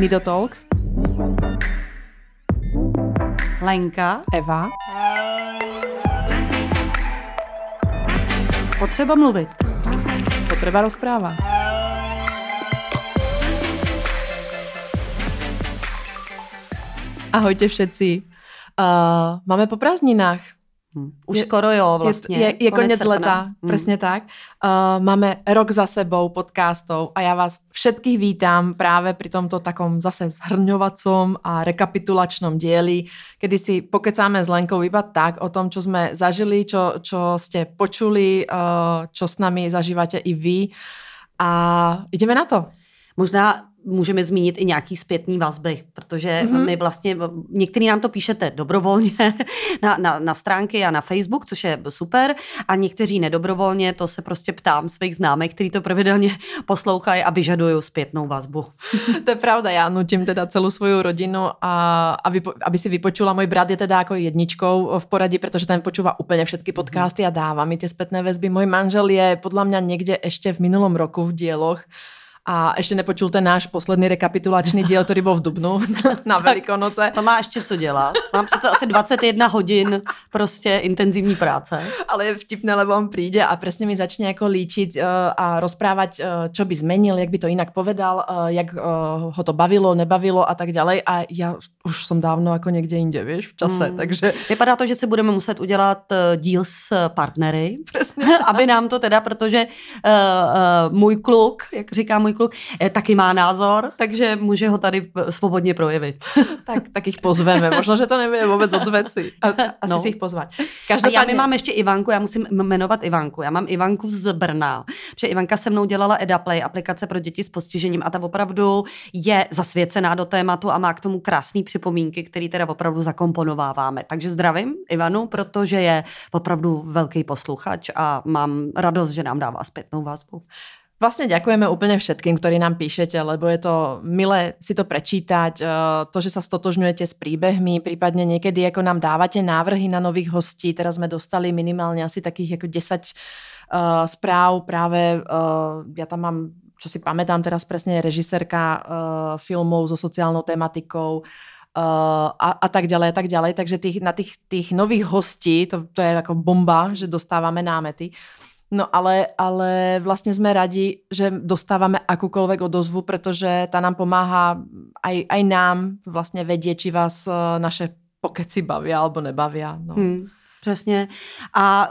Nido Talks. Lenka. Eva. Potřeba mluvit. Potreba rozpráva. Ahojte všetci. Uh, máme po prázdninách. Hm. Už je, skoro jo, vlastně. Je, je, je konec, konec leta, hmm. přesně tak. Uh, máme rok za sebou podcastov a já vás všetkých vítám právě při tomto takom zase zhrňovacom a rekapitulačnom dieli, kedy si pokecáme s Lenkou iba tak o tom, čo jsme zažili, čo, čo ste počuli, uh, čo s nami zažíváte i vy. A ideme na to. Možná můžeme zmínit i nějaký zpětný vazby, protože mm-hmm. my vlastně, některý nám to píšete dobrovolně na, na, na stránky a na Facebook, což je super, a někteří nedobrovolně, to se prostě ptám svých známých, kteří to pravidelně poslouchají a vyžadují zpětnou vazbu. to je pravda, já nutím teda celou svou rodinu, a aby, aby si vypočula. Můj brat je teda jako jedničkou v poradí, protože ten počúva úplně všetky podcasty a dává mi ty zpětné vazby. Můj manžel je podle mě někde ještě v minulom roku v dieloch a ještě nepočul ten náš poslední rekapitulačný díl, který byl v Dubnu na Velikonoce. To má ještě co dělat. Mám přece asi 21 hodin prostě intenzivní práce. Ale je vtipné, lebo on přijde a přesně mi začne jako líčit uh, a rozprávat, uh, čo by zmenil, jak by to jinak povedal, uh, jak uh, ho to bavilo, nebavilo a tak dále. A já už jsem dávno jako někde jinde, víš, v čase, hmm. takže... Vypadá to, že si budeme muset udělat díl s partnery, Přesně. aby nám to teda, protože uh, uh, můj kluk, jak říká můj kluk, eh, taky má názor, takže může ho tady svobodně projevit. tak, tak jich pozveme. Možná, že to nebude vůbec od věci. Asi no. si jich pozvat. Každopádně... A já mi mám ještě Ivanku, já musím jmenovat Ivanku. Já mám Ivanku z Brna, protože Ivanka se mnou dělala EdaPlay, aplikace pro děti s postižením a ta opravdu je zasvěcená do tématu a má k tomu krásné připomínky, které teda opravdu zakomponováváme. Takže zdravím Ivanu, protože je opravdu velký posluchač a mám radost, že nám dává zpětnou vazbu. Vlastne ďakujeme úplne všetkým, ktorí nám píšete, lebo je to milé si to prečítať, eh, to, že sa stotožňujete s príbehmi, prípadne niekedy ako nám dávate návrhy na nových hostí. Teraz sme dostali minimálne asi takých ako 10 uh, eh, správ práve, uh, ja tam mám čo si pamätám teraz presne, režisérka uh, filmov so sociálnou tematikou, Uh, a, a tak ďalej, a tak ďalej. Takže tých, na tých, tých nových hostí, to, to je ako bomba, že dostáváme námety. No ale, ale vlastně jsme radi, že dostáváme akúkoľvek odozvu, protože ta nám pomáhá aj, aj nám vlastně vědět, či vás eh, naše pokeci baví alebo nebaví. No. Hmm, přesně. A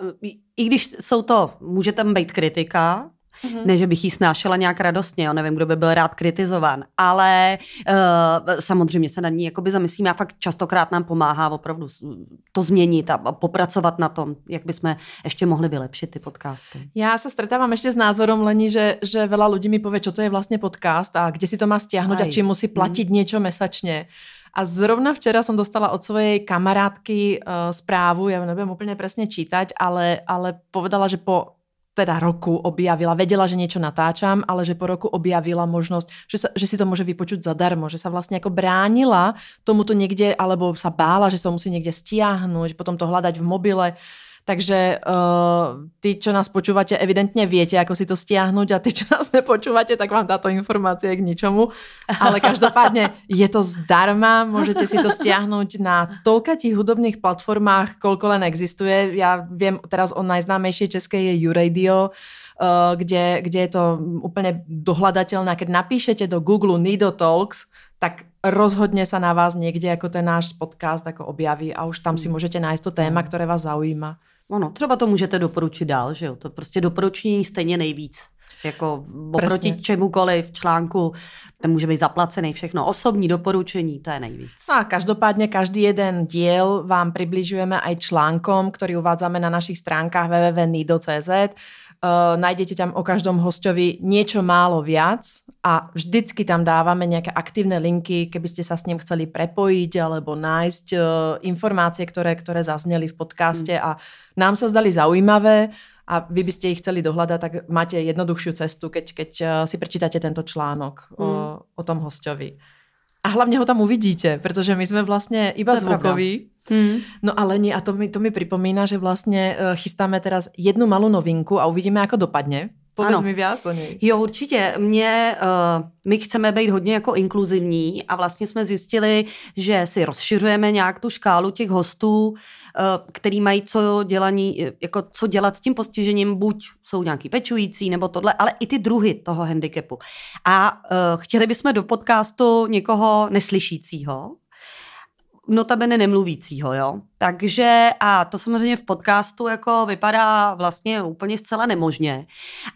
i když jsou to, může tam být kritika, Mm-hmm. Ne, že bych jí snášela nějak radostně, jo, nevím, kdo by byl rád kritizován, ale uh, samozřejmě se nad ní jakoby zamyslíme a fakt častokrát nám pomáhá opravdu to změnit a popracovat na tom, jak bychom ještě mohli vylepšit ty podcasty. Já se stretávám ještě s názorem, Leni, že, že veľa lidí mi povie, čo to je vlastně podcast a kde si to má Aj. a či musí platit mm. něco mesačně. A zrovna včera jsem dostala od svojej kamarádky uh, správu, já nevím úplně přesně čítať, ale, ale povedala, že po teda roku objavila, vedela, že niečo natáčam, ale že po roku objavila možnosť, že, sa, že si to môže vypočuť zadarmo, že sa vlastne ako bránila tomuto niekde, alebo sa bála, že sa musí niekde stiahnuť, potom to hľadať v mobile. Takže uh, ty, čo nás počúvate, evidentně viete, ako si to stiahnuť a ty, čo nás nepočúvate, tak vám táto informácie k ničomu. Ale každopádně je to zdarma, můžete si to stiahnuť na tých hudobných platformách, koľko len existuje. Já vím teraz o najznámejšej české je YouRadio, uh, kde, kde je to úplně dohľadateľné. Keď napíšete do Google Nido Talks, tak rozhodně se na vás někde jako ten náš podcast jako objaví a už tam si můžete nájsť to téma, které vás zaujíma. Ono, třeba to můžete doporučit dál, že jo? To prostě doporučení stejně nejvíc. Jako oproti čemukoliv článku, ten může být zaplacený, všechno. Osobní doporučení, to je nejvíc. No a každopádně každý jeden díl vám přibližujeme aj článkom, který uvádzame na našich stránkách www.nido.cz. Uh, nájdete tam o každom hostovi niečo málo viac a vždycky tam dávame nejaké aktívne linky, keby ste sa s ním chceli prepojiť alebo nájsť uh, informácie, ktoré, ktoré zazneli v podcaste mm. a nám sa zdali zaujímavé a vy by ste ich chceli dohľadať, tak máte jednoduchšiu cestu, keď, keď uh, si prečítate tento článok mm. o, o tom hostovi. A hlavně ho tam uvidíte, protože my jsme vlastně iba zvukoví. Hmm. No ale nie, a to mi, to mi připomíná, že vlastně chystáme teraz jednu malou novinku a uvidíme, ako dopadne Povedz ano. mi víc o něj. Jo, určitě. Mě, uh, my chceme být hodně jako inkluzivní a vlastně jsme zjistili, že si rozšiřujeme nějak tu škálu těch hostů, uh, který mají co, dělaní, jako co dělat s tím postižením, buď jsou nějaký pečující nebo tohle, ale i ty druhy toho handicapu. A uh, chtěli bychom do podcastu někoho neslyšícího, notabene nemluvícího, jo. Takže a to samozřejmě v podcastu jako vypadá vlastně úplně zcela nemožně,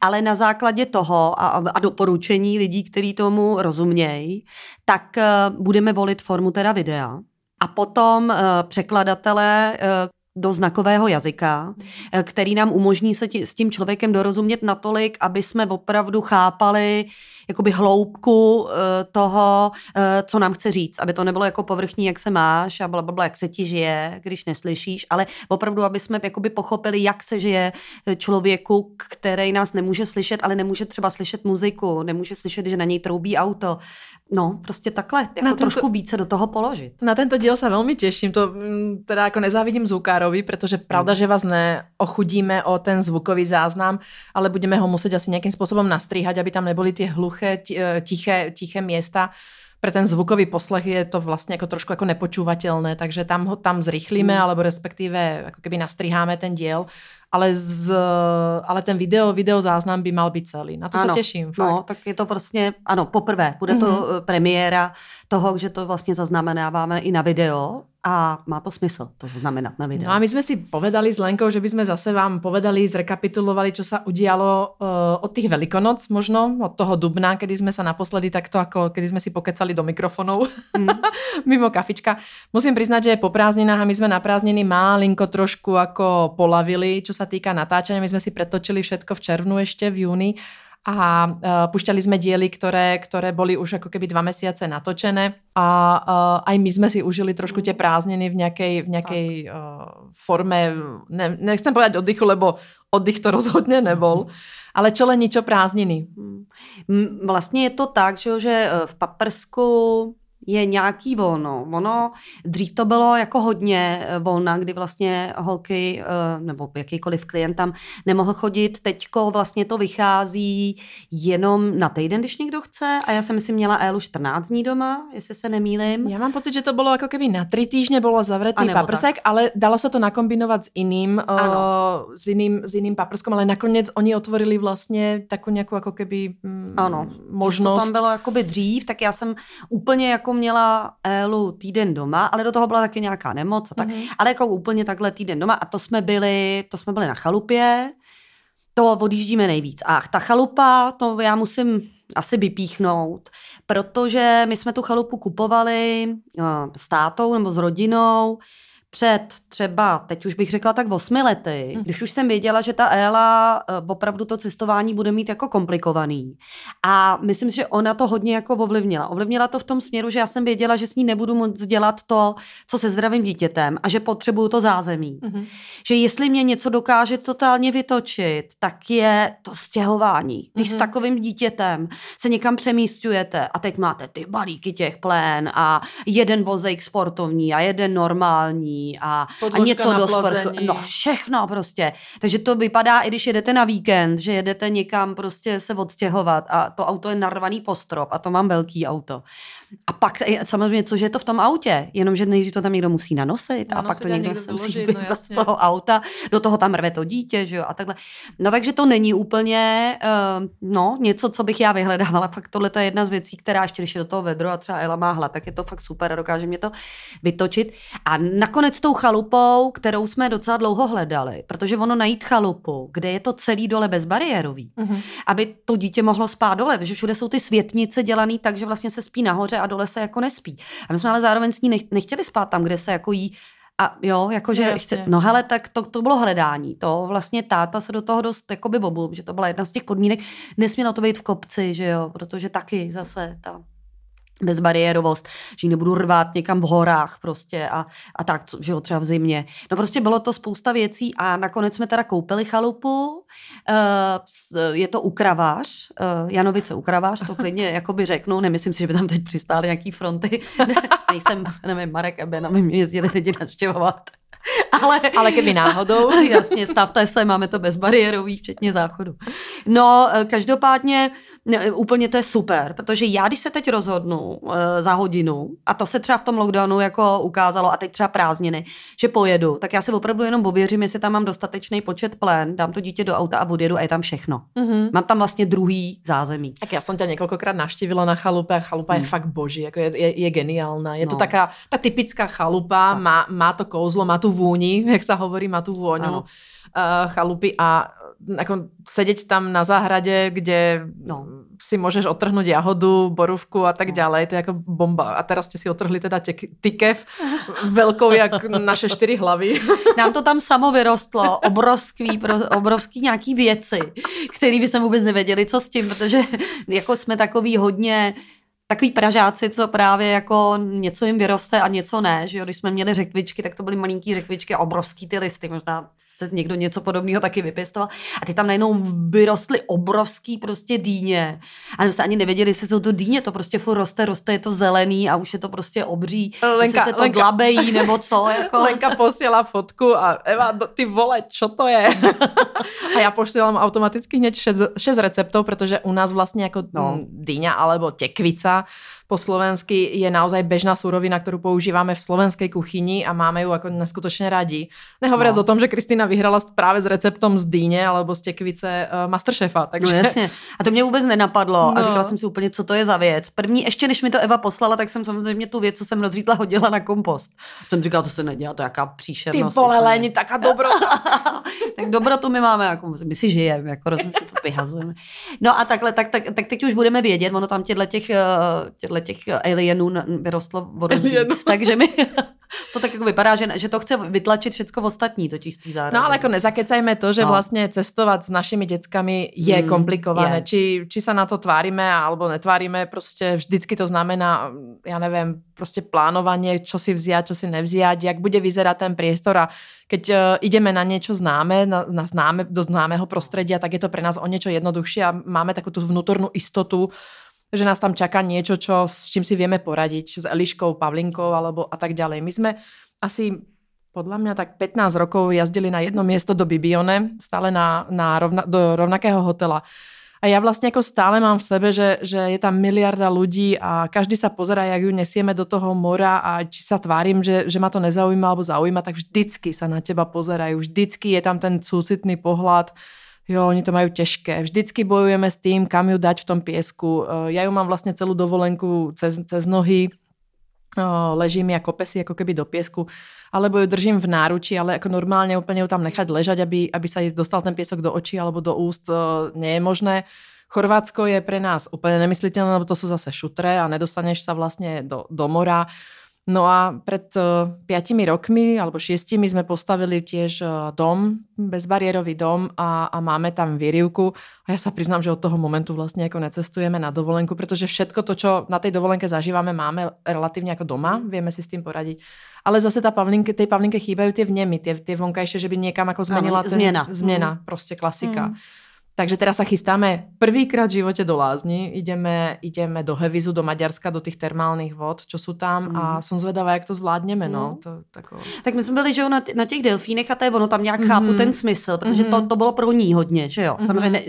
ale na základě toho a, a doporučení lidí, kteří tomu rozumějí, tak uh, budeme volit formu teda videa. A potom uh, překladatele, uh, do znakového jazyka, který nám umožní se tí, s tím člověkem dorozumět natolik, aby jsme opravdu chápali jakoby hloubku uh, toho, uh, co nám chce říct, aby to nebylo jako povrchní, jak se máš a blablabla, jak se ti žije, když neslyšíš, ale opravdu, aby jsme jakoby pochopili, jak se žije člověku, který nás nemůže slyšet, ale nemůže třeba slyšet muziku, nemůže slyšet, že na něj troubí auto, No, prostě takhle, jako na tento, trošku více do toho položit. Na tento díl se velmi těším, to mm, teda jako nezávidím zvukárovi, protože pravda, mm. že vás neochudíme o ten zvukový záznam, ale budeme ho muset asi nějakým způsobem nastříhat, aby tam nebyly ty hluché, eh, tiché, tiché města. Pre ten zvukový poslech je to vlastně jako trošku jako nepočúvatelné, takže tam ho tam zrychlíme, mm. alebo respektive jako keby nastriháme ten diel ale, z, ale ten video, video záznam by mal být celý. Na to ano, se těším. No, fakt. No, tak je to prostě, ano, poprvé. Bude to mm-hmm. premiéra toho, že to vlastně zaznamenáváme i na video a má to smysl to znamenat na video. No a my jsme si povedali s Lenkou, že bychom zase vám povedali, zrekapitulovali, čo sa udialo uh, od tých Velikonoc možno, od toho dubna, kedy jsme se naposledy takto, ako kedy jsme si pokecali do mikrofonov mm. mimo kafička. Musím přiznat, že po prázdninách a my jsme na prázdniny málinko trošku ako polavili, čo sa týka natáčania. My jsme si pretočili všetko v červnu ešte, v júni a uh, pušťali sme diely, ktoré, ktoré boli už ako keby dva mesiace natočené. A uh, aj my sme si užili trošku tie prázdniny v nejakej, v nejakej uh, forme, ne, nechcem povedať oddychu, lebo oddych to rozhodne nebol, ale čo len ničo prázdniny. Vlastně je to tak, že v Paprsku je nějaký volno. Ono, dřív to bylo jako hodně eh, volna, kdy vlastně holky eh, nebo jakýkoliv klient tam nemohl chodit. Teďko vlastně to vychází jenom na týden, když někdo chce a já jsem si měla Élu 14 dní doma, jestli se nemýlim. Já mám pocit, že to bylo jako keby na tři týždně bylo zavretý paprsek, tak. ale dalo se to nakombinovat s jiným, uh, s jiným, s jiným paprskom, ale nakonec oni otvorili vlastně takovou nějakou jako keby mm, ano. možnost. To tam bylo jakoby dřív, tak já jsem úplně jako měla Élu týden doma, ale do toho byla taky nějaká nemoc a tak, mm-hmm. ale jako úplně takhle týden doma a to jsme byli, to jsme byli na chalupě, to odjíždíme nejvíc. A ta chalupa, to já musím asi vypíchnout, protože my jsme tu chalupu kupovali uh, s tátou nebo s rodinou, před třeba, teď už bych řekla tak osmi lety, mm. když už jsem věděla, že ta Ela eh, opravdu to cestování bude mít jako komplikovaný. A myslím si, že ona to hodně jako ovlivnila. Ovlivnila to v tom směru, že já jsem věděla, že s ní nebudu moc dělat to, co se zdravým dítětem a že potřebuju to zázemí. Mm. Že jestli mě něco dokáže totálně vytočit, tak je to stěhování. Když mm. s mhm. takovým dítětem se někam přemístujete a teď máte ty balíky těch plén a jeden vozejk sportovní a jeden normální a, a něco do sprchu. No všechno prostě. Takže to vypadá, i když jedete na víkend, že jedete někam prostě se odstěhovat a to auto je narvaný po strop a to mám velký auto. A pak samozřejmě, což je to v tom autě, jenomže nejdřív to tam někdo musí nanosit no, a pak to někdo, někdo se musí no, z toho auta, do toho tam rve to dítě, že jo, a takhle. No takže to není úplně, uh, no, něco, co bych já vyhledávala, fakt tohle je jedna z věcí, která ještě, když je do toho vedro a třeba Ela má hlad, tak je to fakt super a dokáže mě to vytočit. A nakonec tou chalupou, kterou jsme docela dlouho hledali, protože ono najít chalupu, kde je to celý dole bezbariérový, mm-hmm. aby to dítě mohlo spát dole, že všude jsou ty světnice dělané tak, že vlastně se spí nahoře a dole se jako nespí. A my jsme ale zároveň s ní nechtěli spát tam, kde se jako jí a jo, jakože, no, no hele, tak to, to bylo hledání. To vlastně táta se do toho dost jakoby obul, že to byla jedna z těch podmínek. Nesmělo to být v kopci, že jo, protože taky zase ta bezbariérovost, že ji nebudu rvát někam v horách prostě a, a tak, že jo, třeba v zimě. No prostě bylo to spousta věcí a nakonec jsme teda koupili chalupu, uh, je to ukravář, uh, Janovice ukravář, to klidně jakoby řeknu, nemyslím si, že by tam teď přistály nějaký fronty, nejsem, nevím, Marek a Ben, aby mě jezdili teď navštěvovat. ale, ale keby náhodou. Jasně, stavte se, máme to bezbariérový, včetně záchodu. No, eh, každopádně ne, úplně to je super, protože já, když se teď rozhodnu uh, za hodinu, a to se třeba v tom lockdownu jako ukázalo, a teď třeba prázdniny, že pojedu, tak já se opravdu jenom ověřím, jestli tam mám dostatečný počet plén, dám to dítě do auta a odjedu a je tam všechno. Mm-hmm. Mám tam vlastně druhý zázemí. Tak já jsem tě několikrát naštívila na chalupe a chalupa mm. je fakt boží, jako je, je, je geniálna. Je no. to taká, ta typická chalupa, má, má to kouzlo, má tu vůni, jak se hovorí, má tu vůňu uh, chalupy a ako sedět tam na zahradě, kde no. si můžeš otrhnout jahodu, borůvku a tak no. ďalej, to je jako bomba. A teraz jste si otrhli teda tykev velkou jak naše čtyři hlavy. Nám to tam samo vyrostlo, obrovský, obrovský nějaký věci, který by jsme vůbec nevěděli, co s tím, protože jako jsme takový hodně takový pražáci, co právě jako něco jim vyroste a něco ne, že jo, když jsme měli řekvičky, tak to byly malinký řekvičky a obrovský ty listy, možná jste někdo něco podobného taky vypěstoval a ty tam najednou vyrostly obrovský prostě dýně a my jsme ani nevěděli, jestli jsou to dýně, to prostě furt roste, roste, je to zelený a už je to prostě obří, Lenka, se to Lenka, dlabejí nebo co. Jako. Lenka posílá fotku a Eva, ty vole, čo to je? a já posílám automaticky hned šest, šest receptů, protože u nás vlastně jako no. dýňa alebo tekvica po slovensky je naozaj bežná surovina, ktorú používame v slovenskej kuchyni a máme ju ako neskutočne radi. Nehovoriac no. o tom, že Kristýna vyhrala práve s receptom z dýně alebo z tekvice uh, Masterchefa. Takže... No jasně. A to mě vůbec nenapadlo no. a říkala jsem si úplně, co to je za věc. První, ještě než mi to Eva poslala, tak jsem samozřejmě tu věc, co jsem rozřítla, hodila na kompost. Jsem říkala, to se nedělá, to je jaká příšernost. Ty vole, Léni, taká dobrota. tak dobrotu my máme, jako, my si žijeme, jako rozumím, to vyhazujeme. No a takhle, tak, tak, tak teď už budeme vědět, ono tam těchto těch, eh, těchto těch alienů vyrostlo víc, takže mi to tak jako vypadá, že, že to chce vytlačit všechno ostatní, totiž z té No ale jako nezakecajme to, že no. vlastně cestovat s našimi dětskami je mm, komplikované. Je. Či, či sa na to tvárime, alebo netvárime, prostě vždycky to znamená, já nevím, prostě plánovanie, čo si vziať, čo si nevziať, jak bude vyzerať ten priestor a keď uh, ideme na niečo známe, na, na známe, do známeho prostredia, tak je to pre nás o niečo jednoduchšie a máme takú tú vnútornú istotu, že nás tam čaká niečo, čo, s čím si vieme poradiť, s Eliškou, Pavlinkou alebo a tak ďalej. My sme asi podľa mňa tak 15 rokov jazdili na jedno miesto do Bibione, stále na, na rovna, do rovnakého hotela. A ja vlastne ako stále mám v sebe, že, že je tam miliarda ľudí a každý sa pozerá, jak ju nesieme do toho mora a či sa tvárim, že, že ma to nezaujíma alebo zaujíma, tak vždycky sa na teba pozerajú. Vždycky je tam ten súcitný pohľad jo, oni to majú těžké. Vždycky bojujeme s tým, kam ju dať v tom piesku. Eh, ja ju mám vlastně celou dovolenku cez, cez nohy, leží mi a jako keby do piesku, alebo ju držím v náruči, ale jako normálně úplně ju tam nechať ležať, aby, aby sa dostal ten piesok do očí alebo do úst, eh, nie je možné. Chorvátsko je pre nás úplně nemyslitelné, lebo to sú zase šutre a nedostaneš sa vlastne do, do mora. No a pred uh, piatimi rokmi alebo šiestimi sme postavili tiež uh, dom, bezbariérový dom a, a máme tam výrivku. A ja sa priznám, že od toho momentu vlastne ako necestujeme na dovolenku, pretože všetko to, čo na tej dovolenke zažívame, máme relatívne ako doma, vieme si s tým poradiť. Ale zase tá Pavlinke, tej Pavlinke chýbajú tie vnemy, tie, tie vonkajšie, že by niekam ako zmenila ten, změna. Změna, mm. prostě klasika. Mm. Takže teraz sa chystáme prvýkrát v živote do Lázni. Ideme, ideme do Hevizu, do Maďarska, do těch termálních vod, čo jsou tam mm. a mhm. jsem zvedavá, jak to zvládneme. No. Mm. To, tako... Tak my jsme byli že jo, na, na těch delfínech a to je ono, tam nějak mm. chápu mhm. ten smysl, protože mm. to, to bylo pro ní hodně, že jo. Mm. Samozřejmě ne,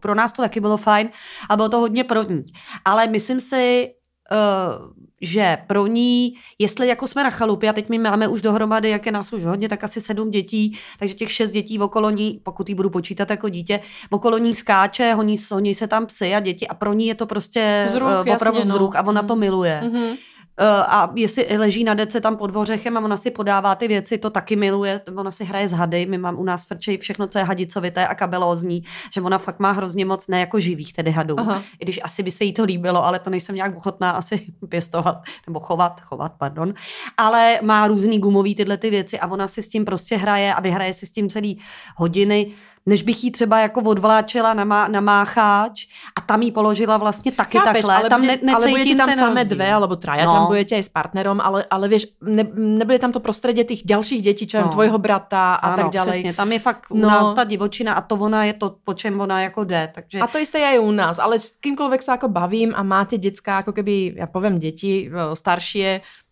pro nás to taky bylo fajn a bylo to hodně pro ní. Ale myslím si, uh, že pro ní, jestli jako jsme na chalupě a teď my máme už dohromady, jak je nás už hodně, tak asi sedm dětí, takže těch šest dětí v okolo ní, pokud ji budu počítat jako dítě, v okolo ní skáče, honí, honí se tam psy a děti a pro ní je to prostě vzruch, uh, opravdu jasně, vzruch no. a ona to miluje. Mm-hmm. Eh, a jestli leží na dece tam pod vořechem a ona si podává ty věci, to taky miluje, ona si hraje s hady, my mám u nás frčej všechno, co je hadicovité a kabelózní, že ona fakt má hrozně moc, ne jako živých tedy hadů, Aha. i když asi by se jí to líbilo, ale to nejsem nějak ochotná asi pěstovat, nebo chovat, chovat, pardon, ale má různý gumový tyhle ty věci a ona si s tím prostě hraje a vyhraje si s tím celý hodiny, než bych jí třeba jako odvláčela na, má, na mácháč a tam jí položila vlastně taky Chápeš, takhle. Ale, tam bude, ne, ale budete tam samé dve, alebo traja no. tam budete aj s partnerom, ale, ale vieš, ne, nebude tam to prostředí těch dalších dětí, čo no. tvojho brata a ano, tak dále. Přesně, tam je fakt u no. nás ta divočina a to ona je to, po čem ona jako jde. Takže... A to jisté je i u nás, ale s kýmkoliv se jako bavím a máte dětská, jako keby, já povím děti starší,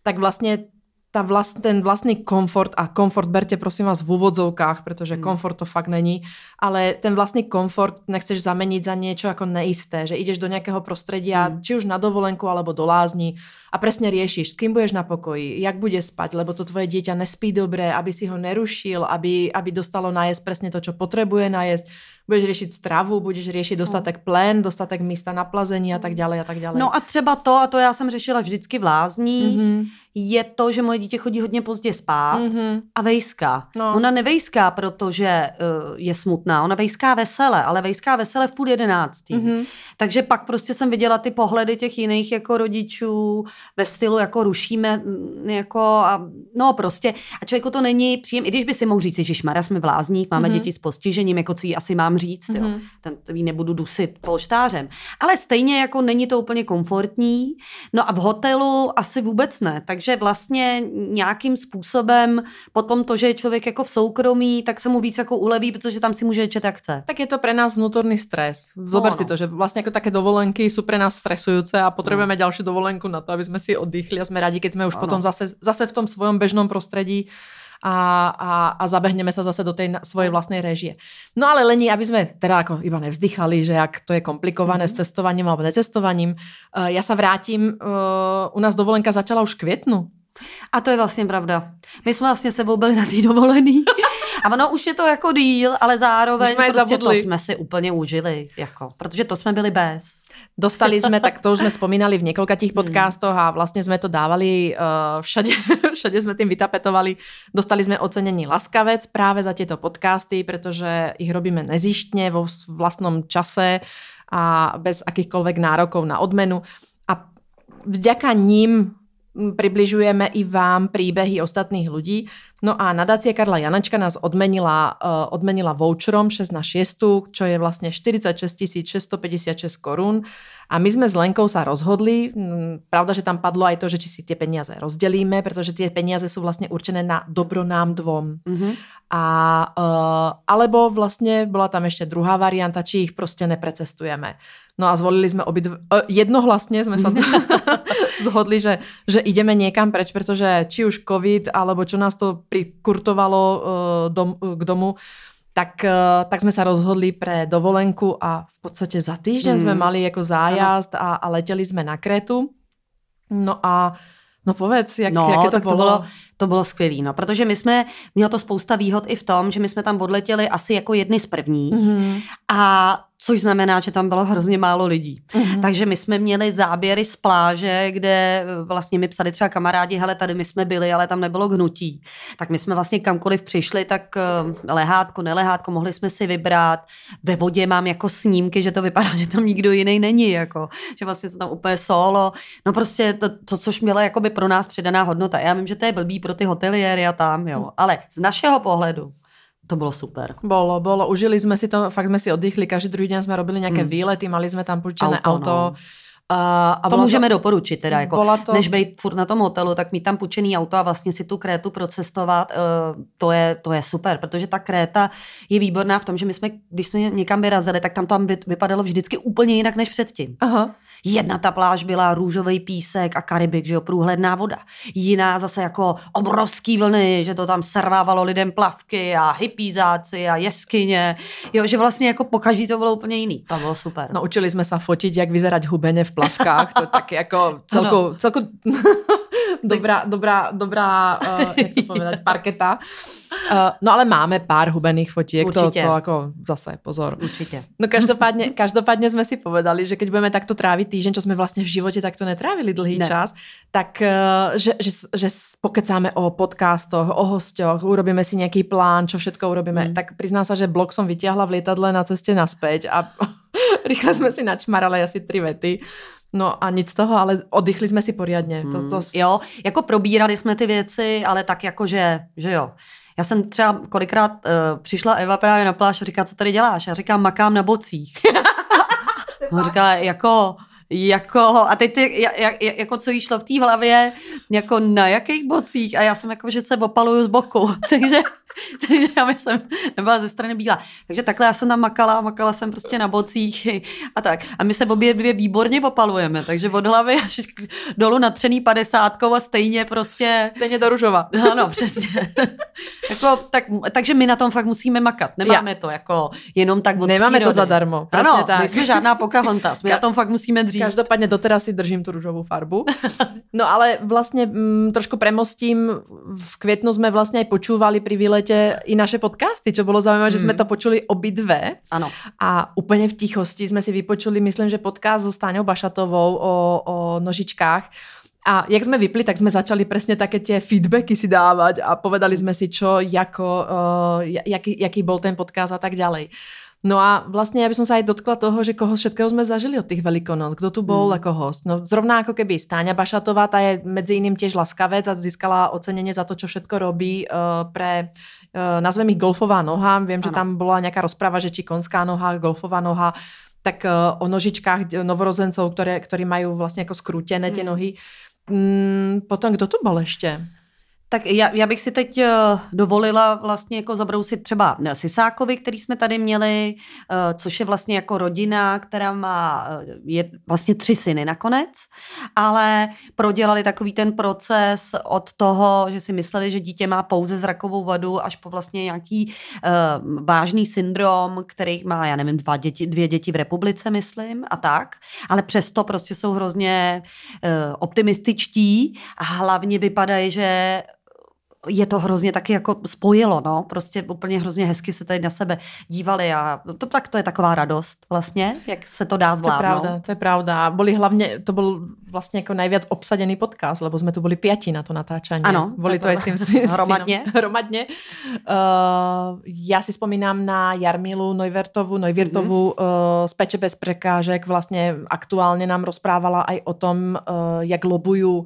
tak vlastně ta vlast, ten vlastný komfort, a komfort berte prosím vás v úvodzovkách, protože hmm. komfort to fakt není, ale ten vlastný komfort nechceš zameniť za niečo ako neisté, že ideš do nejakého prostredia, hmm. či už na dovolenku alebo do lázní a presne riešiš, s kým budeš na pokoji, jak bude spať, lebo to tvoje dieťa nespí dobre, aby si ho nerušil, aby, aby dostalo najesť presne to, čo potrebuje najesť budeš řešit stravu, budeš řešit dostatek plén, dostatek místa na plazení a tak dále a tak dále. No a třeba to, a to já jsem řešila vždycky v lázních, mm-hmm. Je to, že moje dítě chodí hodně pozdě spát mm-hmm. a vejská. No. Ona nevejská, protože uh, je smutná, ona vejská vesele, ale vejská vesele v půl jedenáctý. Mm-hmm. Takže pak prostě jsem viděla ty pohledy těch jiných jako rodičů ve stylu jako rušíme mm, jako a no prostě a člověku to není příjem, i když by si mohl říct, že šmara jsme v lázních, máme mm-hmm. děti s postižením, jako co jí asi mám říct, mm-hmm. jo. Mhm. Ten, ten nebudu dusit polštářem. Ale stejně jako není to úplně komfortní, no a v hotelu asi vůbec ne, takže vlastně nějakým způsobem potom to, že je člověk jako v soukromí, tak se mu víc jako uleví, protože tam si může čet jak chce. Tak je to pro nás vnútorný stres. Zober no, si no. to, že vlastně jako také dovolenky jsou pro nás stresující a potřebujeme no. další dovolenku na to, aby jsme si oddychli a jsme rádi, keď jsme už no, potom zase, zase v tom svojom bežnom prostředí a, a, a zabehneme sa zase do tej svojej vlastnej režie. No ale Lení, aby sme teda ako iba nevzdychali, že jak to je komplikované mm-hmm. s cestovaním alebo necestovaním, uh, ja sa vrátim, uh, u nás dovolenka začala už květnu. A to je vlastně pravda. My jsme vlastně sebou byli na té dovolený. A ono už je to jako díl, ale zároveň jsme prostě to jsme si úplně užili, jako, protože to jsme byli bez. Dostali jsme, tak to už jsme spomínali v několika těch hmm. podcastoch a vlastně jsme to dávali uh, všade, všade jsme tím vytapetovali. Dostali jsme ocenení Laskavec právě za tyto podcasty, protože ich robíme nezištně vo vlastnom čase a bez akýchkoľvek nárokov na odmenu. A vďaka ním približujeme i vám príbehy ostatných ľudí. No a nadácia Karla Janačka nás odmenila, uh, odmenila voucherom 6 na 6, čo je vlastne 46 656 korún. A my sme s Lenkou sa rozhodli, pravda, že tam padlo aj to, že či si tie peniaze rozdelíme, pretože tie peniaze sú vlastne určené na dobro nám dvom. Mm-hmm. A, uh, alebo vlastne bola tam ešte druhá varianta, či ich prostě neprecestujeme. No a zvolili jsme obidve, uh, jednohlasně jsme se zhodli, že, že ideme někam preč, protože či už covid, alebo čo nás to prikurtovalo uh, dom, uh, k domu, tak, uh, tak jsme se rozhodli pre dovolenku a v podstatě za týždeň hmm. jsme mali jako zájazd a, a letěli jsme na Krétu. No a No povedz, jak, no, jak to, bylo? to bylo? To bylo skvělé, no, protože my jsme, mělo to spousta výhod i v tom, že my jsme tam odletěli asi jako jedny z prvních mm-hmm. a což znamená, že tam bylo hrozně málo lidí. Mm-hmm. Takže my jsme měli záběry z pláže, kde eh, vlastně mi psali třeba kamarádi, hele, tady my jsme byli, ale tam nebylo hnutí. Tak my jsme vlastně kamkoliv přišli, tak eh, lehátko, nelehátko, mohli jsme si vybrat. Ve vodě mám jako snímky, že to vypadá, že tam nikdo jiný není, jako, že vlastně jsem tam úplně solo. No prostě to, to což mělo jakoby pro nás přidaná hodnota. Já vím, že to je blbý pro ty hoteliéry a tam, jo. Ale z našeho pohledu to bylo super. Bolo, bolo. Užili jsme si to, fakt jsme si oddychli. Každý druhý den jsme robili nějaké mm. výlety, mali jsme tam půjčené auto. auto. No. Uh, a to můžeme to, doporučit, teda jako, to... než být furt na tom hotelu, tak mít tam půjčený auto a vlastně si tu krétu procestovat, uh, to, je, to je super, protože ta kréta je výborná v tom, že my jsme, když jsme někam vyrazili, tak tam tam vypadalo vždycky úplně jinak než předtím. Aha. Jedna ta pláž byla růžový písek a Karibik, že jo, průhledná voda. Jiná zase jako obrovský vlny, že to tam servávalo lidem plavky a hypízáci a jeskyně. Jo, že vlastně jako pokaždý to bylo úplně jiný. To bylo super. Naučili jsme se fotit, jak vyzerať hubeně v plavkách, to je taky jako celku, celku dobrá, dobrá, dobrá, uh, jak to povedať, parketa. Uh, no ale máme pár hubených fotiek, to, to jako zase, pozor. Určitě. No každopádně, každopádně jsme si povedali, že keď budeme takto trávit týždeň, čo jsme vlastně v životě takto netrávili dlhý ne. čas, tak uh, že, že, že pokecáme o podcastoch, o hostoch, urobíme si nějaký plán, čo všetko urobíme. Hmm. Tak prizná sa, že blok som vytiahla v lietadle na cestě naspäť a rychle jsme si načmarali asi tři vety. No a nic z toho, ale oddychli jsme si poriadně. Hmm. To, to... Jo, jako probírali jsme ty věci, ale tak jako, že, že jo. Já jsem třeba kolikrát uh, přišla Eva právě na pláž a říká, co tady děláš? Já říkám, makám na bocích. On říká, jako, jako, a teď ty, jak, jako co jí šlo v té hlavě, jako na jakých bocích a já jsem jako, že se opaluju z boku, takže Takže já jsem nebyla ze strany bílá. Takže takhle já jsem tam makala, makala jsem prostě na bocích a tak. A my se obě dvě výborně popalujeme, takže od hlavy až dolů natřený padesátkou a stejně prostě... Stejně do ružova. Ano, přesně. jako, tak, takže my na tom fakt musíme makat. Nemáme já. to jako jenom tak od Nemáme přírody. to zadarmo. Ano, tak. my jsme žádná Pocahontas. My Ka- na tom fakt musíme dřít. Každopádně doteraz si držím tu růžovou farbu. no ale vlastně m, mm, trošku premostím. V květnu jsme vlastně aj počúvali pri výlete i naše podcasty, čo bolo zaujímavé, hmm. že jsme to počuli obidve. Ano. A úplně v tichosti jsme si vypočuli, myslím, že podcast so Stáňou Bašatovou o, o nožičkách. A jak jsme vypli, tak jsme začali presne také tie feedbacky si dávať a povedali sme si, čo, jako, uh, jaký, jaký bol ten podcast a tak ďalej. No a vlastně já bych se aj dotkla toho, že koho všetkého jsme zažili od těch velikonoc. Kdo tu bol hmm. jako host? No zrovna jako keby Stáňa Bašatová, ta je mezi jiným těž laskavec a získala ocenění za to, čo všetko robí uh, pre uh, nazvem ich golfová noha. Vím, že tam byla nějaká rozprava, že či konská noha, golfová noha, tak uh, o nožičkách novorozencov, které, ktorí mají vlastně jako skrútené ty hmm. nohy. Mm, potom, kdo tu byl ještě? Tak já, já bych si teď uh, dovolila vlastně jako zabrousit třeba Sisákovi, který jsme tady měli, uh, což je vlastně jako rodina, která má je vlastně tři syny nakonec, ale prodělali takový ten proces od toho, že si mysleli, že dítě má pouze zrakovou vadu, až po vlastně nějaký vážný syndrom, který má, já nevím, dva děti, dvě děti v republice, myslím, a tak, ale přesto prostě jsou hrozně optimističtí a hlavně vypadají, že je to hrozně taky jako spojilo, no, prostě úplně hrozně hezky se tady na sebe dívali a to, tak to je taková radost vlastně, jak se to dá zvládnout. To je pravda, to je pravda. Boli hlavně, to byl vlastně jako nejvíc obsadený podcast, lebo jsme tu byli pěti na to natáčání. Ano. Boli to, to je s tím hromadně. hromadně. Uh, já si vzpomínám na Jarmilu Neuwertovu, Neuwirtovu mm. uh, z Peče bez překážek, vlastně aktuálně nám rozprávala aj o tom, uh, jak lobuju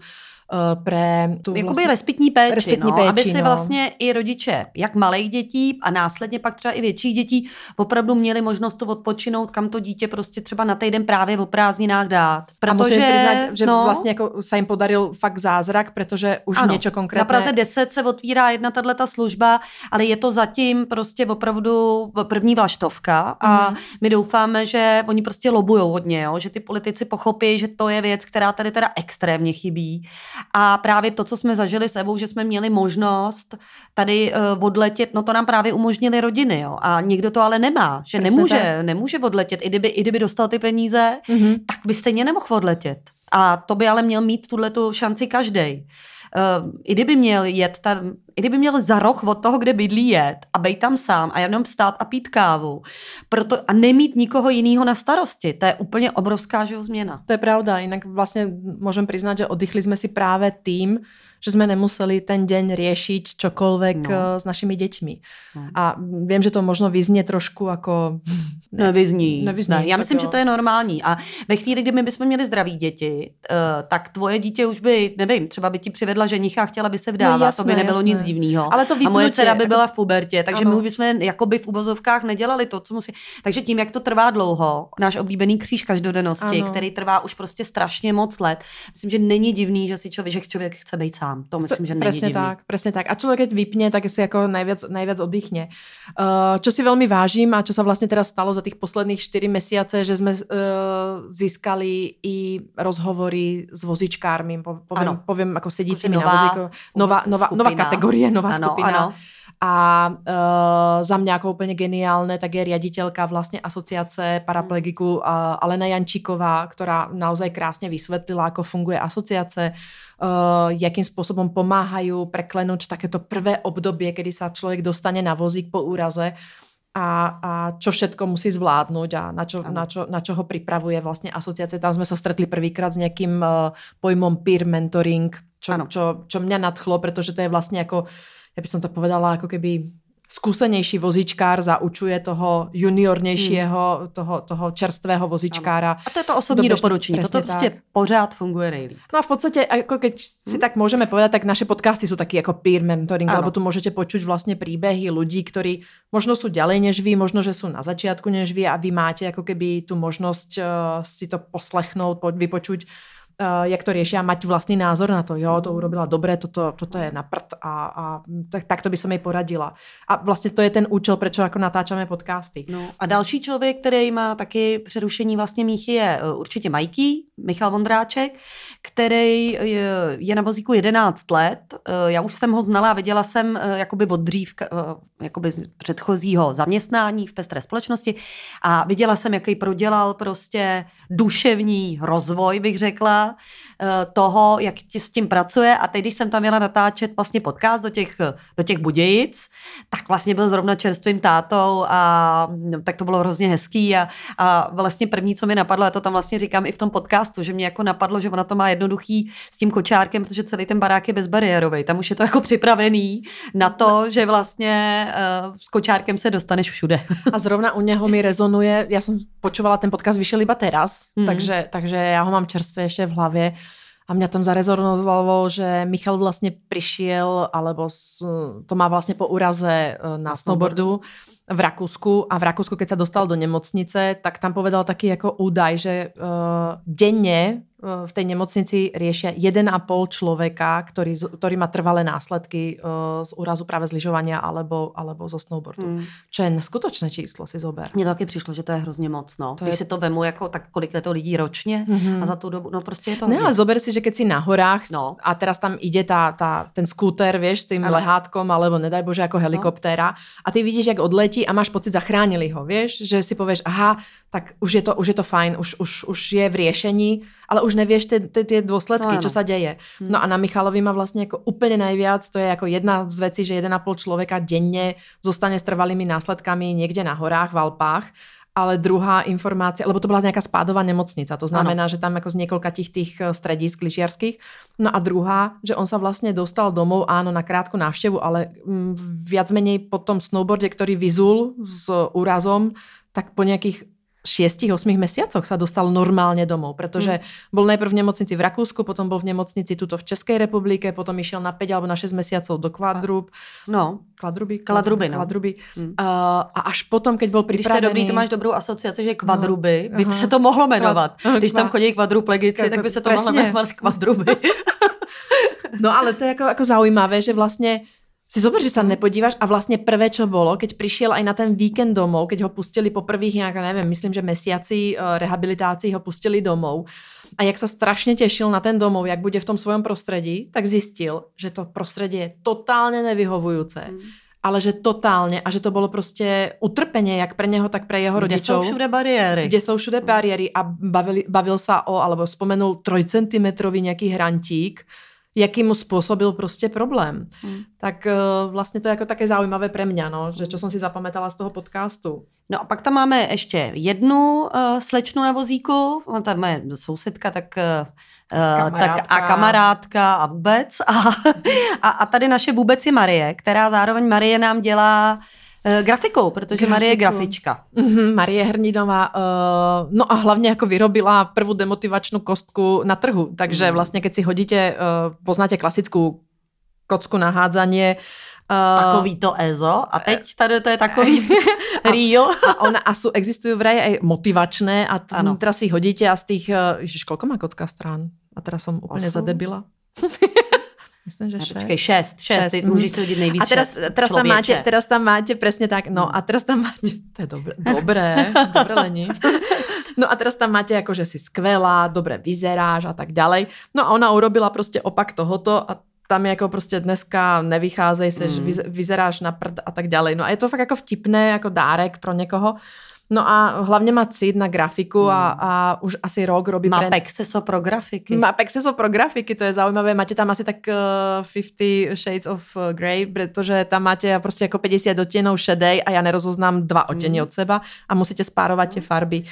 Eh, pre tu Jakoby vlastně, respitní péči, respitní no, péči, aby si no. vlastně i rodiče, jak malých dětí a následně pak třeba i větších dětí, opravdu měli možnost to odpočinout, kam to dítě prostě třeba na týden právě o prázdninách dát. Protože, a přiznat, že no, vlastně jako se jim podaril fakt zázrak, protože už ano, něco konkrétně... Na Praze 10 se otvírá jedna tato služba, ale je to zatím prostě opravdu první vlaštovka a mm. my doufáme, že oni prostě lobujou hodně, jo? že ty politici pochopí, že to je věc, která tady teda extrémně chybí a právě to, co jsme zažili s Evou, že jsme měli možnost tady uh, odletět, no to nám právě umožnili rodiny, jo. A někdo to ale nemá, že Přesně nemůže, tak. nemůže odletět. I kdyby, I kdyby dostal ty peníze, mm-hmm. tak by stejně nemohl odletět. A to by ale měl mít tuhle tu šanci každý. Uh, I kdyby měl jet tam, i kdyby měl za roh od toho, kde bydlí jet a bejt tam sám a jenom stát a pít kávu proto, a nemít nikoho jiného na starosti, to je úplně obrovská že změna. To je pravda, jinak vlastně můžeme přiznat, že oddychli jsme si právě tým, že jsme nemuseli ten den řešit čokoľvek no. Eh, s našimi dětmi. No. A vím, že to možno vyzně trošku jako... Nevyzní. Nevyzní ne, já myslím, jo. že to je normální. A ve chvíli, kdy my bychom měli zdraví děti, uh, tak tvoje dítě už by, nevím, třeba by ti přivedla ženicha a chtěla by se vdávat, no, jasné, to by nebylo jasné. nic divného. Ale to vypnutě, a moje dcera by byla v pubertě, takže ano. my bychom jakoby v uvozovkách nedělali to, co musí. Takže tím, jak to trvá dlouho, náš oblíbený kříž každodennosti, ano. který trvá už prostě strašně moc let, myslím, že není divný, že si člověk, že člověk chce být sám. To myslím, že není Presne divný. tak, presne tak. A človek, keď vypne, tak si ako najviac, najviac oddychne. Uh, čo si veľmi vážim a čo sa vlastne teraz stalo za tých posledných 4 mesiace, že sme uh, získali i rozhovory s vozičkármi, poviem, poviem ako sedícimi na vozíku. Nová, nová, nová kategorie, nová ano, skupina. Ano. A uh, za mě jako úplně geniálne, tak je riaditeľka vlastně asociace paraplegiku uh, Alena Jančíková, která naozaj krásně vysvetlila, ako funguje asociace, uh, jakým spôsobom pomáhajú preklenúť takéto prvé obdobie, kedy sa človek dostane na vozík po úraze a, a čo všetko musí zvládnuť a na čo, na, čo, na čo ho pripravuje vlastne asociace. Tam sme sa stretli prvýkrát s nejakým uh, pojmom peer mentoring, čo, čo, čo mňa nadchlo, pretože to je vlastne ako, ja by som to povedala, ako keby skúsenejší vozičkár zaučuje toho juniornějšího, hmm. toho, toho čerstvého vozičkára. A to je to osobní doporučení. Toto prostě tak. pořád funguje nejlíp. No a v podstatě, jako keď si hmm. tak můžeme povedať, tak naše podcasty jsou taky jako peer mentoring, ano. lebo tu můžete počuť vlastně příběhy lidí, kteří možno jsou ďalej než vy, možno, že jsou na začátku než vy a vy máte jako keby tu možnost uh, si to poslechnout, vypočuť jak to riešia, mať vlastný názor na to, jo, to urobila dobre, toto, toto je na prd a, a tak, tak to by som jej poradila. A vlastně to je ten účel, proč jako natáčame podcasty. No. A další člověk, který má taky přerušení vlastně míchy, je uh, určitě Majký, Michal Vondráček, který je, je na vozíku 11 let. Uh, já už jsem ho znala a viděla jsem uh, jakoby od dřív, jakoby z předchozího zaměstnání v pestré společnosti a viděla jsem, jaký prodělal prostě duševní rozvoj, bych řekla, eh, toho, jak s tím pracuje. A teď, když jsem tam měla natáčet vlastně podcast do těch, do těch Budějic, tak vlastně byl zrovna čerstvým tátou a no, tak to bylo hrozně hezký a, a vlastně první, co mi napadlo, já to tam vlastně říkám i v tom podcastu, že mě jako napadlo, že ona to má jednoduchý s tím kočárkem, protože celý ten barák je bezbariérový. Tam už je to jako připravený na to, že vlastně uh, s kočárkem se dostaneš všude. A zrovna u něho mi rezonuje, já jsem počúvala ten podcast, vyšel iba teraz, mm. takže, takže já ho mám čerstvě ještě v hlavě a mě tam zarezonovalo, že Michal vlastně přišel, alebo to má vlastně po úraze eh, na snowboardu v Rakúsku a v Rakúsku, keď sa dostal do nemocnice, tak tam povedal taký jako údaj, že uh, denne Eh, v tej nemocnici riešia 1,5 človeka, ktorý, ktorý má trvalé následky uh, z úrazu práve z lyžovania alebo, alebo zo snowboardu. Hmm. Čo je neskutočné číslo, si zober. Mně taky přišlo, že to je hrozně moc. No. To Když je... si to vemu, jako, tak kolik je to lidí ročně mm-hmm. a za tu dobu, no prostě je to Ne, ale zober si, že keď si na horách no. a teraz tam ide tá, tá, ten skúter, vieš, s tým ano. lehátkom, alebo nedaj Bože, ako helikoptéra no. a ty vidíš, jak odletí a máš pocit, zachránili ho, vieš, že si povieš, aha, tak už je to, už je to fajn, už, už, už je v riešení, ale už nevieš ty, ty, ty dôsledky, no, čo sa deje. Hmm. No a na Michalovi má vlastně jako úplně najviac, to je jako jedna z vecí, že 1,5 člověka denne zostane s trvalými následkami někde na horách, v Alpách ale druhá informácia, lebo to byla nějaká spádová nemocnica, to znamená, ano. že tam jako z několika těch tých eh, stredísk lyžiarských. No a druhá, že on sa vlastně dostal domov, áno, na krátku návštěvu, ale mm, viac menej po tom snowboarde, který vyzul s úrazom, tak po nějakých 6-8 mesiacoch sa dostal normálne domov, pretože mm. bol najprv v nemocnici v Rakúsku, potom bol v nemocnici tuto v Českej republike, potom išiel na 5 alebo na 6 mesiacov do Kvadrub. No. Kvadruby? Kladruby, no. Kladruby. Mm. Uh, a až potom, keď bol pripravený... Když to je dobrý, to máš dobrou asociaci, že kvadruby, no. by se to mohlo jmenovat. Když tam chodí kvadruplegici, tak by se to mohlo jmenovat kvadruby. no ale to je jako, jako zaujímavé, že vlastně si zober, že sa nepodíváš a vlastne prvé, čo bolo, keď prišiel aj na ten víkend domov, keď ho pustili po prvých nejak, neviem, myslím, že mesiaci uh, rehabilitácií ho pustili domov a jak sa strašne tešil na ten domov, jak bude v tom svojom prostredí, tak zistil, že to prostredie je totálne nevyhovujúce. Mm. Ale že totálně a že to bylo prostě utrpenie, jak pre něho, tak pre jeho kde rodičov. Kde jsou všude bariéry. Kde jsou všude bariéry a bavil, bavil sa o, alebo spomenul trojcentimetrový nějaký hrantík, jaký mu způsobil prostě problém. Hmm. Tak uh, vlastně to je jako také zaujímavé pre mňa, no, že čo som si zapamätala z toho podcastu. No a pak tam máme ještě jednu uh, slečnu na vozíku, ona tam je sousedka, tak uh, kamarádka. tak a kamarádka a vůbec. A, a, a tady naše vůbec je Marie, která zároveň Marie nám dělá grafikou, protože Grafiku. Marie je grafička. Mm-hmm, Marie Hrninová, uh, no a hlavně jako vyrobila prvú demotivačnou kostku na trhu, takže mm. vlastně keď si hodíte, uh, poznáte klasickou kocku na hádzanie, Uh, takový to EZO a teď tady to je takový real. A, a ona, a sú, existujú vraj aj motivačné a t- teraz si hodíte a z tých, uh, ježiš, koľko má kocka strán? A teraz som úplne zadebila. Myslím, že šest. Počkej, šest, šest, šest. můžeš si hodit nejvíc A teraz, teraz, tam máte, teraz tam máte, presne tak, no a teraz tam máte, to je dobré, dobré, dobré lení. No a teraz tam máte jako, že si skvelá, dobre vyzeráš a tak ďalej. No a ona urobila prostě opak tohoto a tam je jako prostě dneska nevycházej se, mm. že vyzeráš na prd a tak ďalej. No a je to fakt jako vtipné, jako dárek pro někoho. No a hlavně má cít na grafiku a, hmm. a už asi rok robí... Má pre... Pexeso pro grafiky. Má Pexeso pro grafiky, to je zaujímavé. Máte tam asi tak uh, eh, 50 Shades of eh, Grey, protože tam máte prostě jako 50 odtěnů šedej a já nerozoznám dva odtěny mm. od seba a musíte spárovat tě farby.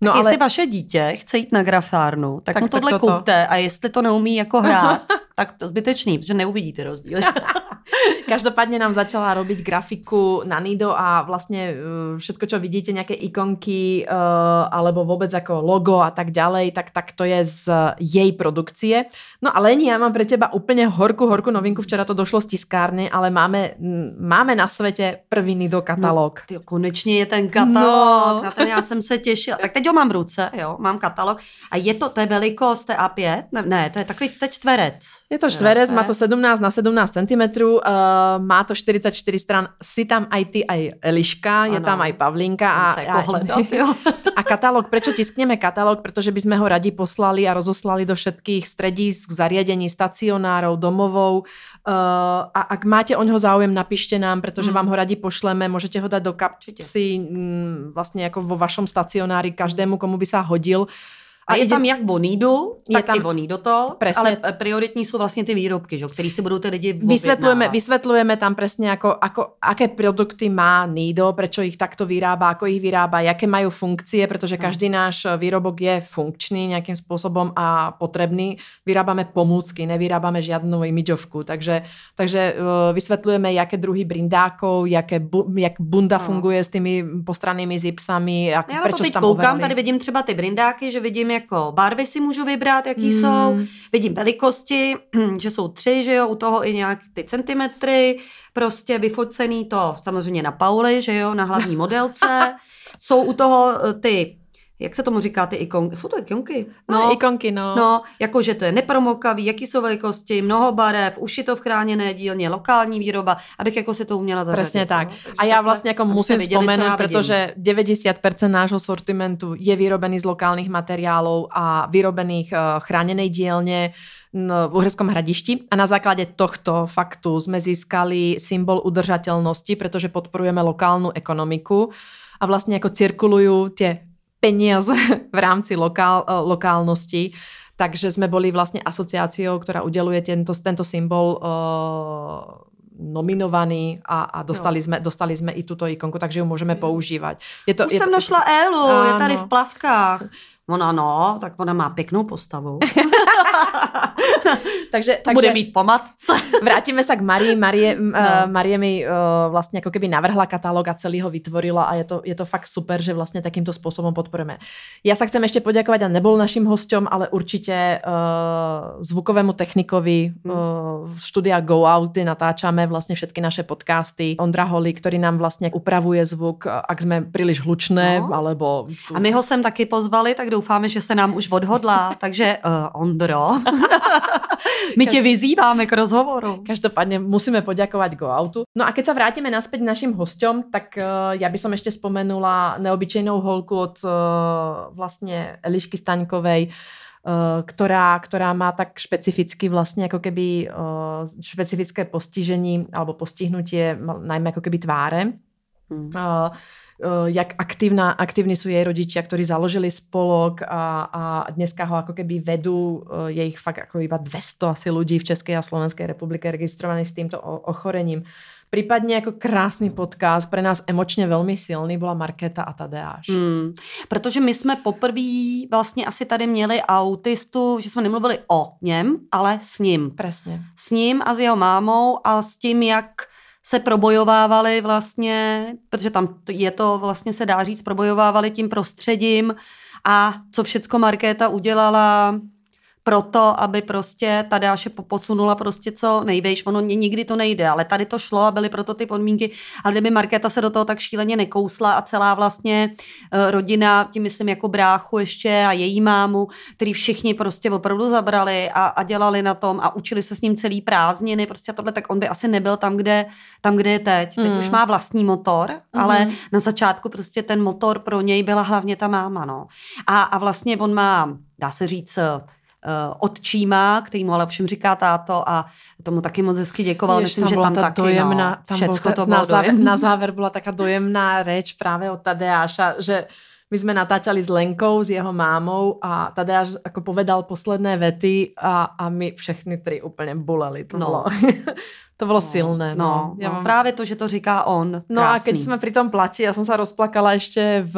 No tak ale... jestli vaše dítě chce jít na grafárnu, tak, tak mu tohle tak to, kupte a jestli to neumí jako hrát, tak to zbytečný, protože neuvidíte rozdíl. Každopádne nám začala robiť grafiku na Nido a vlastne uh, všetko, čo vidíte, nejaké ikonky uh, alebo vôbec ako logo a tak ďalej, tak, tak to je z jej produkcie. No a Leni, ja mám pre teba úplne horkú, horkú novinku. Včera to došlo z tiskárny, ale máme, máme na svete prvý Nido katalog. No, tyjo, konečně je ten katalog, no. na ten já jsem se těšila. Tak teď ho mám v ruce, jo, mám katalog. A je to, to je velikost, to je A5? Ne, ne to je takový, to je čtverec. Je to čtverec, má to 17 na 17 cm, uh, má to 44 stran, si tam aj ty, aj Eliška, ano. je tam aj Pavlinka. A, a, hledat, jo. a katalog, prečo tiskneme katalog? Protože by sme ho radi poslali a rozoslali do všetkých stredísk, zariadení, stacionárov, domovov. Uh, a ak máte o ňoho záujem, napíšte nám, pretože mm. vám ho radi pošleme, môžete ho dať do kapsy mm, vlastne ako vo vašom stacionári každému, komu by sa hodil. A je tam jak Bonidu, je tak tam, i Bonido to, presne, ale prioritní sú vlastne tie výrobky, že, ktorý si budú tie lidi vysvetľujeme, vysvetľujeme tam presne, ako, ako, aké produkty má Nido, prečo ich takto vyrába, ako ich vyrába, aké majú funkcie, pretože každý náš výrobok je funkčný nejakým spôsobom a potrebný. Vyrábame pomůcky, nevyrábame žiadnu imidžovku, takže, takže vysvetľujeme, jaké druhy brindákov, jaké bu, jak bunda no. funguje s tými postrannými zipsami, jak, Já prečo to teď tam koukám, overali. tady vidím třeba ty brindáky, že vidím jako barvy si můžu vybrat, jaký hmm. jsou, vidím velikosti, že jsou tři, že jo, u toho i nějaký ty centimetry, prostě vyfocený to samozřejmě na Pauli, že jo, na hlavní modelce. jsou u toho eh, ty jak se tomu říká, ty ikonky? Jsou to ikonky? No, no ikonky, no. No, jakože to je nepromokavý, jaký jsou velikosti, mnoho barev, už je to v chráněné dílně, lokální výroba, abych jako si to uměla zařadit. Přesně tak. No? a já vlastně jako musím vzpomenout, protože 90% nášho sortimentu je vyrobený z lokálních materiálů a vyrobených uh, chráněnej dílně v Uherskom hradišti a na základe tohto faktu sme získali symbol udržateľnosti, pretože podporujeme lokálnu ekonomiku a vlastne ako cirkulujú tie peniaze v rámci lokál, eh, lokálnosti. Takže sme boli vlastne asociáciou, ktorá udeluje tento, tento symbol uh, nominovaný a, a dostali, jsme, dostali jsme i tuto ikonku, takže ju můžeme používat. Je to, Už je jsem to, našla Elu, ano. je tady v plavkách. Ona no, tak ona má pěknou postavu. takže, to takže bude mít pomatce. vrátíme se k Marii. Marie, no. uh, Marie mi uh, vlastně jako keby navrhla katalog a celý ho vytvorila a je to, je to fakt super, že vlastně takýmto způsobem podporujeme. Já se chcem ještě poděkovat a nebol naším hostem, ale určitě uh, zvukovému technikovi uh, v studia Go Out, kde natáčame vlastně všetky naše podcasty. Ondra Holi, který nám vlastně upravuje zvuk, ak jsme příliš hlučné, no. alebo... Tu... A my ho sem taky pozvali, tak doufáme, že se nám už odhodlá. Takže uh, Ondro, my tě vyzýváme k rozhovoru. Každopádně musíme poděkovat Go Outu. No a keď se vrátíme naspäť našim hostem, tak uh, já bych som ešte spomenula neobyčejnou holku od uh, vlastně Elišky Staňkovej, ktorá, ktorá má tak špecificky vlastně jako keby uh, špecifické postižení alebo postihnutie najmä jako keby tváre. Hmm. Uh, Eh, jak aktivná, aktivní jsou její rodičia, ktorí založili spolok a, a dneska ho ako keby vedú, eh, je ich fakt ako iba 200 asi ľudí v České a Slovenské republike registrovaných s týmto ochorením. Prípadně jako krásný podcast, pre nás emočně velmi silný, byla Markéta a Tadeáš. Hmm, protože my jsme poprvé vlastně asi tady měli autistu, že jsme nemluvili o něm, ale s ním. Presně. S ním a s jeho mámou a s tím, jak se probojovávali vlastně, protože tam je to vlastně se dá říct, probojovávali tím prostředím a co všecko Markéta udělala proto, aby prostě Tadeáše posunula prostě co nejvejš. Ono nikdy to nejde, ale tady to šlo a byly proto ty podmínky. Ale kdyby Markéta se do toho tak šíleně nekousla a celá vlastně uh, rodina, tím myslím jako bráchu ještě a její mámu, který všichni prostě opravdu zabrali a, a dělali na tom a učili se s ním celý prázdniny, prostě tohle, tak on by asi nebyl tam, kde, tam, kde je teď. Teď mm. už má vlastní motor, mm. ale na začátku prostě ten motor pro něj byla hlavně ta máma. No. A, a vlastně on má, dá se říct, uh, otčíma, který mu ale všem říká táto a tomu taky moc hezky děkoval. Jež, Myslím, že tam taky dojemná, no, tam všecko to na, záver, na záver byla taká dojemná reč právě od Tadeáša, že my sme natáčali s Lenkou, s jeho mámou a Tadeáš ako povedal posledné vety a, a my všechny tři úplně boleli. To no. bylo, to bylo no. silné. No, no, ja no. Mám... právě to, že to říká on. No krásný. a keď jsme pri tom plači, já jsem se rozplakala ještě v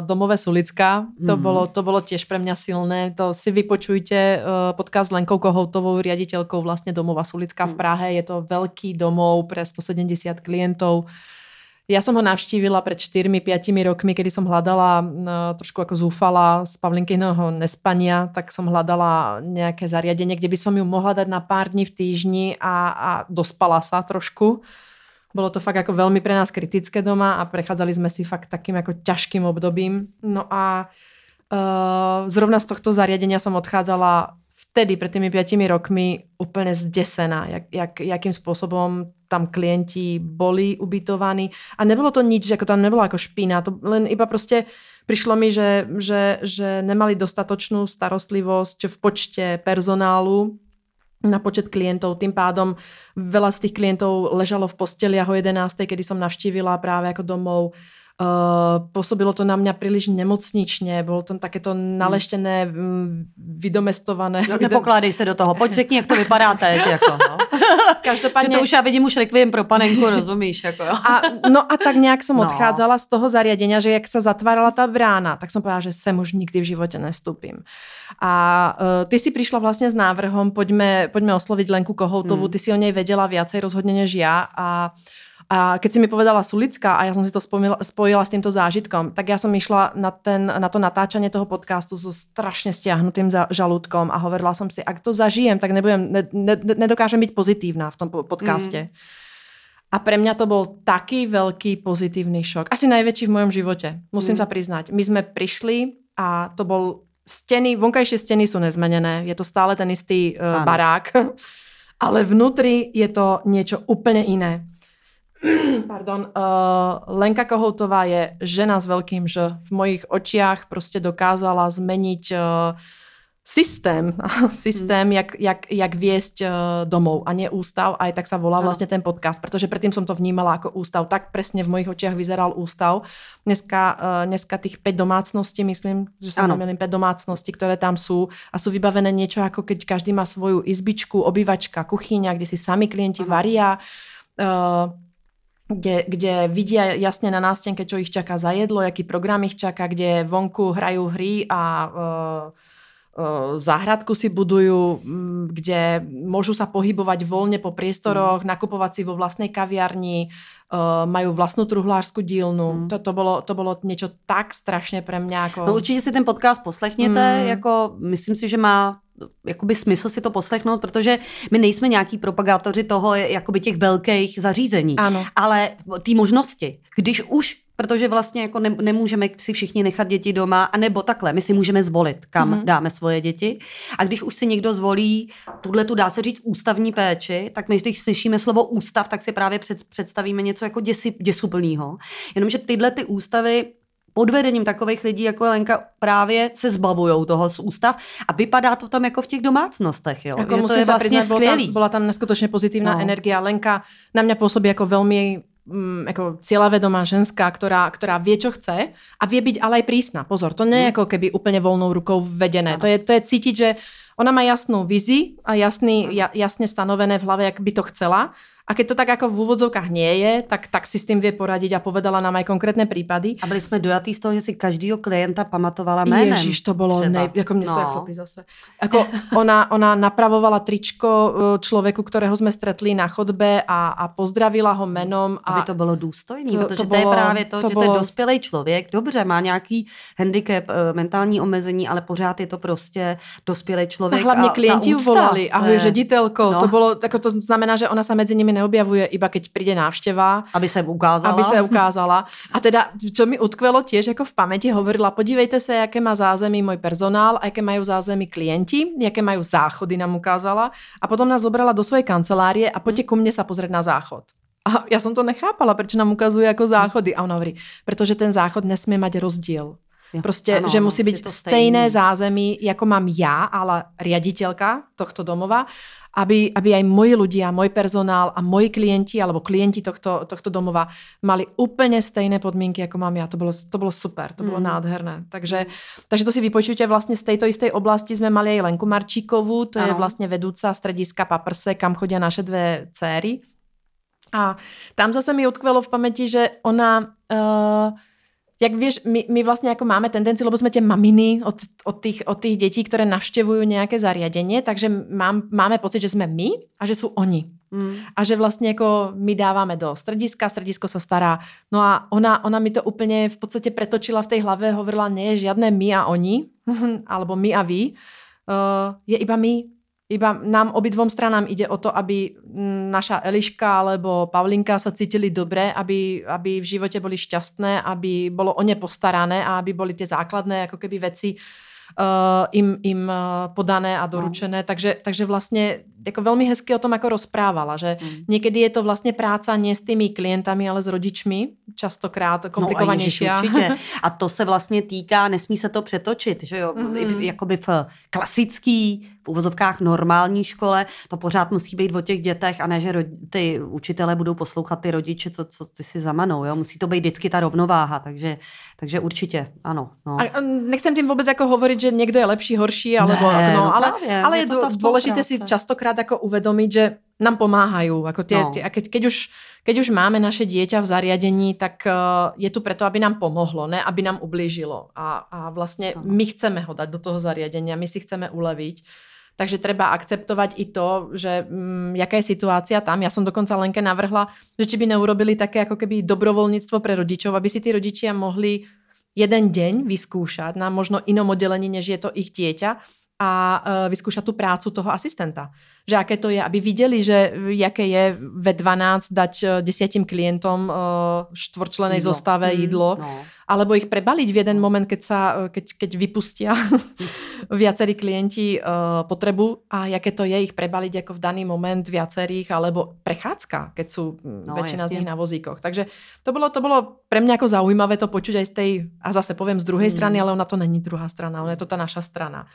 domove Sulická. To, mm. bylo, to bylo těž pre mňa silné. To si vypočujte uh, podcast s Lenkou Kohoutovou, riaditeľkou vlastně domova Sulická v Prahe. Je to velký domov pre 170 klientov ja som ho navštívila pred 4-5 rokmi, kedy som hľadala, no, trošku ako zúfala z Pavlinkyného nespania, tak som hľadala nejaké zariadenie, kde by som ju mohla dať na pár dní v týždni a, a dospala sa trošku. Bolo to fakt ako veľmi pre nás kritické doma a prechádzali sme si fakt takým ako ťažkým obdobím. No a uh, zrovna z tohto zariadenia som odchádzala vtedy, před těmi pětimi rokmi, úplně zdesená, jak, jak, jakým způsobem tam klienti boli ubytovaní. A nebylo to nič, jako tam nebylo jako špína, to len iba prostě přišlo mi, že, že, že nemali dostatočnou starostlivosť v počte personálu, na počet klientov. Tým pádom veľa z tých klientov ležalo v posteli a ho 11. kedy som navštívila práve ako domov Uh, pôsobilo to na mňa príliš nemocnične, bolo tam takéto naleštené, mm, vydomestované. No, nepokládej se do toho, pojď řekni, jak to vypadá teď. Jako, no. Každopádně... to už já vidím už rekviem pro panenku, rozumíš? Jako, jo. A, no a tak nějak jsem no. odchádzala z toho zariadenia, že jak se zatvárala ta brána, tak jsem povedala, že sem už nikdy v životě nestupím. A uh, ty si přišla vlastně s návrhom, pojďme, pojďme oslovit Lenku Kohoutovu, hmm. ty si o něj věděla viacej rozhodně než já a a keď si mi povedala Sulická a ja som si to spomila, spojila s týmto zážitkom, tak ja som išla na, ten, na to natáčanie toho podcastu so strašne stiahnutým žalúdkom a hovorila som si, ak to zažijem, tak nebudem, ne, ne, nedokážem byť pozitívna v tom podcaste. Mm. A pre mňa to bol taký veľký pozitívny šok. Asi najväčší v mojom živote, musím mm. sa priznať. My sme prišli a to bol steny, vonkajšie steny sú nezmenené, je to stále ten istý uh, barák, ale vnútri je to niečo úplne iné. pardon, uh, Lenka Kohoutová je žena s velkým že v mojich očiach prostě dokázala zmeniť uh, systém, systém, hmm. jak, jak, jak viesť uh, domov a nie ústav, aj tak sa volá vlastně ten podcast, protože předtím som to vnímala jako ústav, tak presne v mojich očiach vyzeral ústav. Dneska, uh, dneska tých 5 domácností, myslím, že sa nemýlim 5 domácností, ktoré tam sú a sú vybavené niečo ako keď každý má svoju izbičku, obývačka, kuchyňa, kde si sami klienti ano. varia. Uh, kde, kde vidia jasne na nástenke, čo ich čaká za jedlo, jaký program ich čaká, kde vonku hrajú hry a uh, uh, záhradku si budujú, kde môžu sa pohybovať voľne po priestoroch, mm. nakupovať si vo vlastnej kaviarni, uh, majú vlastnú truhlářskou dílnu. Mm. To, to, bolo, to bolo niečo tak strašně pre mňa. Jako... No určitě si ten podcast poslechněte, mm. jako myslím si, že má jakoby smysl si to poslechnout, protože my nejsme nějaký propagátoři toho, jakoby těch velkých zařízení, ano. ale ty možnosti. Když už protože vlastně jako ne, nemůžeme si všichni nechat děti doma, a nebo takhle, my si můžeme zvolit, kam mm-hmm. dáme svoje děti. A když už si někdo zvolí tuhle tu dá se říct ústavní péči, tak my když slyšíme slovo ústav, tak si právě před, představíme něco jako děsi, děsuplného. Jenomže tyhle ty ústavy pod vedením takových lidí jako Lenka právě se zbavují toho z ústav a vypadá to tam jako v těch domácnostech. Jo? Jako to je vlastně přiznat, skvělý. Byla tam, byla tam neskutečně pozitivná no. energie. Lenka na mě působí jako velmi mm, jako cieľavedomá ženská, ktorá, ktorá vie, čo chce a vie byť ale aj prísna. Pozor, to nie je mm. ako keby úplne voľnou rukou vedené. To je, to je cítiť, že ona má jasnú vizi a jasný, jasne stanovené v hlave, jak by to chcela a keď to tak jako v úvodzovkách nie je, tak, tak si s tím vie poradiť a povedala nám aj konkrétné prípady. A byli jsme dojatí z toho, že si každýho klienta pamatovala jménem. Ježiš, to bylo nej... jako mě no. chlopí zase. Jako ona, ona napravovala tričko e, člověku, kterého jsme stretli na chodbe a, a pozdravila ho menom. A Aby to bylo důstojný, to, protože to, bylo, to je právě to, to že bylo... to je dospělý člověk, dobře, má nějaký handicap, e, mentální omezení, ale pořád je to prostě dospělý člověk. A hlavně a klienti volali, ahoj je... ředitelko, no. to bylo, tak to znamená, že ona se mezi nimi neobjavuje iba keď príde návšteva. Aby se ukázala. Aby se ukázala. A teda, čo mi utkvelo tiež jako v pamäti, hovorila, podívejte se, jaké má zázemí můj personál, a jaké mají zázemí klienti, jaké mají záchody, nám ukázala. A potom nás zobrala do svojej kancelárie a poďte ku mne sa pozrieť na záchod. A já jsem to nechápala, proč nám ukazuje jako záchody. A ona hovorí, protože ten záchod nesmí mať rozdíl Prostě, ano, že musí být stejné zázemí, jako mám já, ale riaditeľka tohto domova aby, aby aj moji ľudia, môj personál a moji klienti alebo klienti tohto, tohto domova mali úplne stejné podmienky, ako mám ja. To bolo, to bolo super, to bolo mm. nádherné. Takže, takže to si vypočujte, vlastne z tejto istej oblasti sme mali aj Lenku Marčíkovú, to ano. je vlastne vedúca strediska Paprse, kam chodia naše dve céry. A tam zase mi utkvelo v pamäti, že ona... Uh, jak vieš, my, my vlastne ako máme tendenciu, lebo sme tie maminy od, od, tých, od tých detí, ktoré navštevujú nejaké zariadenie, takže mám, máme pocit, že sme my a že sú oni. Mm. A že vlastne ako my dávame do strediska, stredisko sa stará. No a ona, ona mi to úplne v podstate pretočila v tej hlave, hovorila, nie je žiadne my a oni, alebo my a vy, uh, je iba my iba nám obidvom stranám ide o to, aby naša Eliška alebo Pavlinka sa cítili dobre, aby, aby v živote boli šťastné, aby bolo o ne postarané a aby boli tie základné ako keby veci uh, im, im uh, podané a doručené. No. Takže, takže vlastne jako velmi hezky o tom jako rozprávala, že hmm. někdy je to vlastně práca nie s tými klientami, ale s rodičmi, častokrát komplikovanější. No a, určitě. a to se vlastně týká, nesmí se to přetočit, že jo, hmm. jakoby v klasický, v uvozovkách normální škole, to pořád musí být o těch dětech a ne, že ty učitelé budou poslouchat ty rodiče, co, co ty si zamanou, jo, musí to být vždycky ta rovnováha, takže, takže určitě, ano. No. A nechcem tím vůbec jako hovorit, že někdo je lepší, horší, alebo, ne, no, no, ale, právě, ale je, je to důležité si častokrát ako uvedomiť, že nám pomáhajú. Ako tie, no. tie, a keď, keď, už, keď už máme naše dieťa v zariadení, tak uh, je tu preto, aby nám pomohlo, ne aby nám ublížilo. A, a vlastne no. my chceme ho dať do toho zariadenia, my si chceme uleviť. Takže treba akceptovať i to, že mm, jaká je situácia tam. Ja som dokonca Lenke navrhla, že či by neurobili také ako keby dobrovoľníctvo pre rodičov, aby si tí rodičia mohli jeden deň vyskúšať na možno inom oddelení, než je to ich dieťa a uh, vyskúšať tú prácu toho asistenta. Že aké to je, aby videli, že jaké je ve 12 dať uh, desiatim klientom štvorčlenej jídlo. zostave mm, jídlo, no. alebo ich prebaliť v jeden moment, keď, sa, keď, keď vypustia viacerí klienti potrebu a jaké to je ich prebaliť ako v daný moment viacerých, alebo prechádzka, keď sú no, väčšina jasne. z nich na vozíkoch. Takže to bolo, to bolo pre mňa ako zaujímavé to počuť aj z tej, a zase poviem z druhej mm. strany, ale ona to není druhá strana, ona je to tá naša strana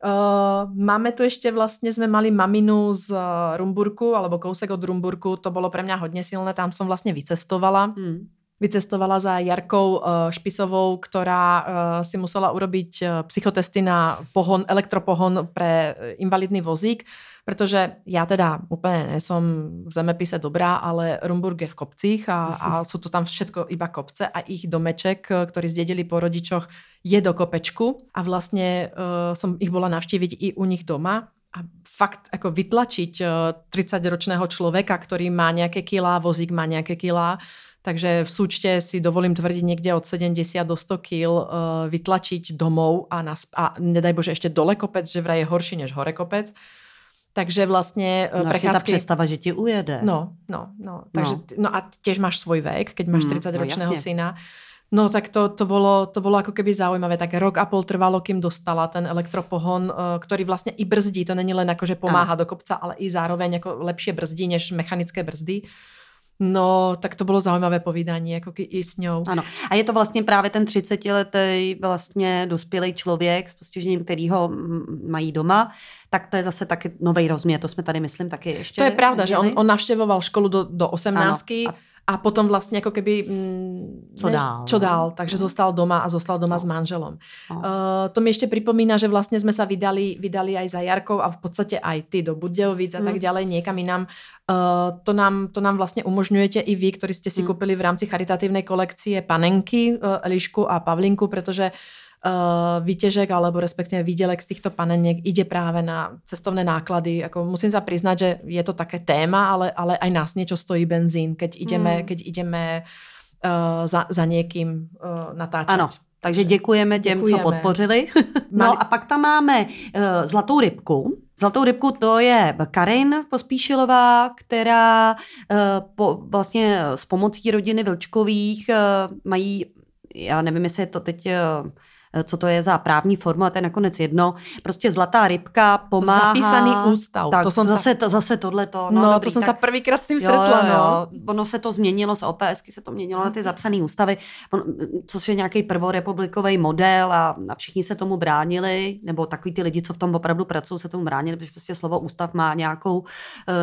Uh, máme tu ešte vlastne, sme mali maminu z Rumburku, alebo kousek od Rumburku, to bolo pre mňa hodne silné, tam som vlastne vycestovala. Hmm. Vycestovala za Jarkou uh, Špisovou, ktorá uh, si musela urobiť uh, psychotesty na pohon, elektropohon pre invalidný vozík Protože já teda úplně nesom v zemepise dobrá, ale Rumburg je v kopcích a, a jsou to tam všetko iba kopce a ich domeček, ktorý zdedili po rodičoch, je do kopečku. A vlastně uh, som ich bola navštíviť i u nich doma a fakt jako vytlačiť eh, 30-ročného člověka, který má nějaké kilá, vozík má nějaké kilá, takže v súčte si dovolím tvrdiť niekde od 70 do 100 kg uh, vytlačiť domov a, na, a nedaj Bože ešte dole kopec, že vraj je horší než hore kopec. Takže vlastně no, prechádzky... ta představa, že ti ujede. No, no, no. Takže, no. no a tiež máš svoj vek, keď máš 30-ročného mm, no, syna. No tak to, to, bolo, to bolo ako keby zaujímavé. Tak rok a pol trvalo, kým dostala ten elektropohon, eh, ktorý vlastne i brzdí. To není len ako, že pomáha ano. do kopca, ale i zároveň ako lepšie brzdí než mechanické brzdy. No, tak to bylo zaujímavé povídání, jako i s ňou. Ano. A je to vlastně právě ten 30-letý vlastně dospělý člověk s postižením, který ho mají doma, tak to je zase taky nový rozměr, to jsme tady, myslím, taky ještě To je pravda, že on, on navštěvoval školu do, do 18. Ano. A a potom vlastně jako keby... Mm, co ne, dál. Čo dál, takže no. zostal doma a zostal doma no. s manželom. No. Uh, to mi ještě připomíná, že vlastně jsme se vydali, vydali aj za Jarkou a v podstatě aj ty do Budějovic a mm. tak ďalej, někam jinam. Uh, to, nám, to nám vlastně umožňujete i vy, kteří jste si mm. koupili v rámci charitativnej kolekcie panenky uh, Elišku a Pavlinku, protože uh, výtěžek alebo respektive výdělek z těchto paneniek ide právě na cestovné náklady. Jako musím sa priznať, že je to také téma, ale, ale aj nás niečo stojí benzín, keď ideme, hmm. keď ideme uh, za, za někým uh, natáčet. Ano. Takže děkujeme těm, děkujeme. co podpořili. No a pak tam máme uh, Zlatou rybku. Zlatou rybku to je Karin Pospíšilová, která uh, po, vlastně s pomocí rodiny Vilčkových uh, mají, já nevím, jestli je to teď uh, Eh, co to je za právní formu, a to je nakonec jedno. Prostě zlatá rybka pomáhá. Zapísaný ústav. Tak, to jsem zase, to, zase tohleto. No, no dobrý, to jsem tak, se prvýkrát s tím stretla. Jo, jo, no. Ono se to změnilo z OPSky, se to měnilo na ty zapsané ústavy, což je nějaký prvorepublikový model a, a všichni se tomu bránili, nebo takový ty lidi, co v tom opravdu pracují, se tomu bránili, protože prostě slovo ústav má nějakou uh,